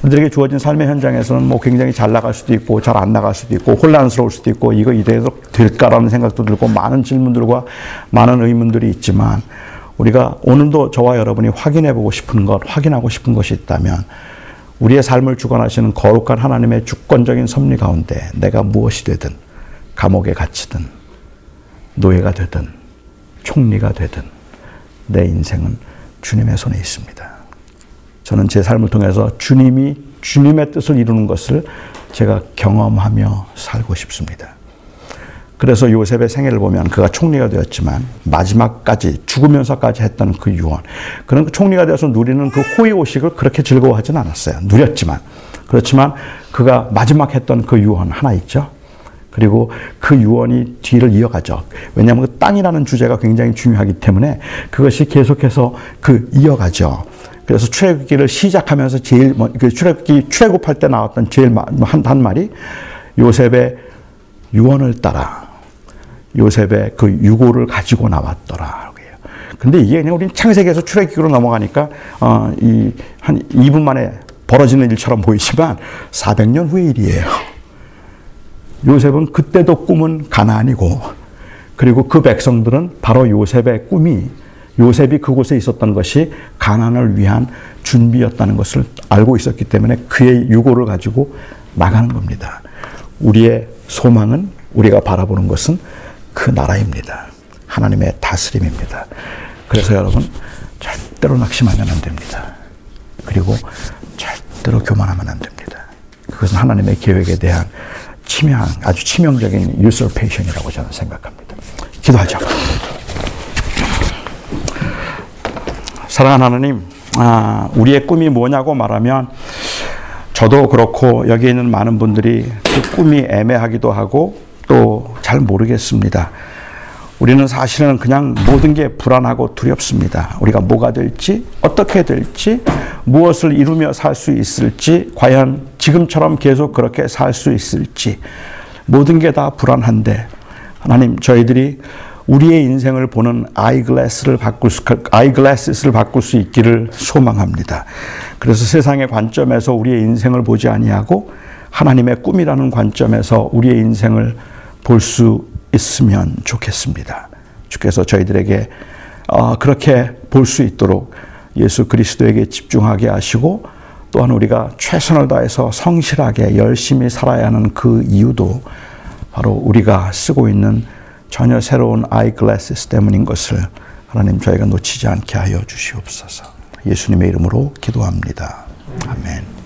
우리들에게 주어진 삶의 현장에서는 뭐 굉장히 잘 나갈 수도 있고 잘 안 나갈 수도 있고 혼란스러울 수도 있고 이거 이대로 될까라는 생각도 들고 많은 질문들과 많은 의문들이 있지만 우리가 오늘도 저와 여러분이 확인해 보고 싶은 것, 확인하고 싶은 것이 있다면 우리의 삶을 주관하시는 거룩한 하나님의 주권적인 섭리 가운데 내가 무엇이 되든 감옥에 갇히든 노예가 되든 총리가 되든 내 인생은 주님의 손에 있습니다. 저는 제 삶을 통해서 주님이 주님의 뜻을 이루는 것을 제가 경험하며 살고 싶습니다. 그래서 요셉의 생애를 보면 그가 총리가 되었지만 마지막까지 죽으면서까지 했던 그 유언. 그런 그 총리가 되어서 누리는 그 호의호식을 그렇게 즐거워하진 않았어요. 누렸지만. 그렇지만 그가 마지막 했던 그 유언 하나 있죠. 그리고 그 유언이 뒤를 이어가죠. 왜냐하면 그 땅이라는 주제가 굉장히 중요하기 때문에 그것이 계속해서 그 이어가죠. 그래서 출애굽기를 시작하면서 제일 그 출애굽기 출애굽할 때 나왔던 제일 한, 한 말이 요셉의 유언을 따라 요셉의 그 유고를 가지고 나왔더라. 근데 이게 그냥 우린 창세기에서 출애굽기로 넘어가니까 어, 이한 2분 만에 벌어지는 일처럼 보이지만 400년 후의 일이에요. 요셉은 그때도 꿈은 가나안이고 그리고 그 백성들은 바로 요셉의 꿈이 요셉이 그곳에 있었던 것이 가난을 위한 준비였다는 것을 알고 있었기 때문에 그의 유고를 가지고 나가는 겁니다. 우리의 소망은 우리가 바라보는 것은 그 나라입니다. 하나님의 다스림입니다. 그래서 여러분 절대로 낙심하면 안 됩니다. 그리고 절대로 교만하면 안 됩니다. 그것은 하나님의 계획에 대한 치명, 아주 치명적인 유설페이션이라고 저는 생각합니다. 기도하죠. 사랑하는 하나님, 아, 우리의 꿈이 뭐냐고 말하면 저도 그렇고 여기 있는 많은 분들이 그 꿈이 애매하기도 하고 또 잘 모르겠습니다. 우리는 사실은 그냥 모든 게 불안하고 두렵습니다. 우리가 뭐가 될지, 어떻게 될지, 무엇을 이루며 살 수 있을지, 과연 지금처럼 계속 그렇게 살 수 있을지, 모든 게 다 불안한데, 하나님, 저희들이 우리의 인생을 보는 아이글래스를 바꿀 수, 아이글래스를 바꿀 수 있기를 소망합니다. 그래서 세상의 관점에서 우리의 인생을 보지 아니하고 하나님의 꿈이라는 관점에서 우리의 인생을 볼 수 있으면 좋겠습니다. 주께서 저희들에게 어, 그렇게 볼 수 있도록 예수 그리스도에게 집중하게 하시고 또한 우리가 최선을 다해서 성실하게 열심히 살아야 하는 그 이유도 바로 우리가 쓰고 있는 전혀 새로운 아이글래스 때문인 것을 하나님 저희가 놓치지 않게 하여 주시옵소서. 예수님의 이름으로 기도합니다. 아멘.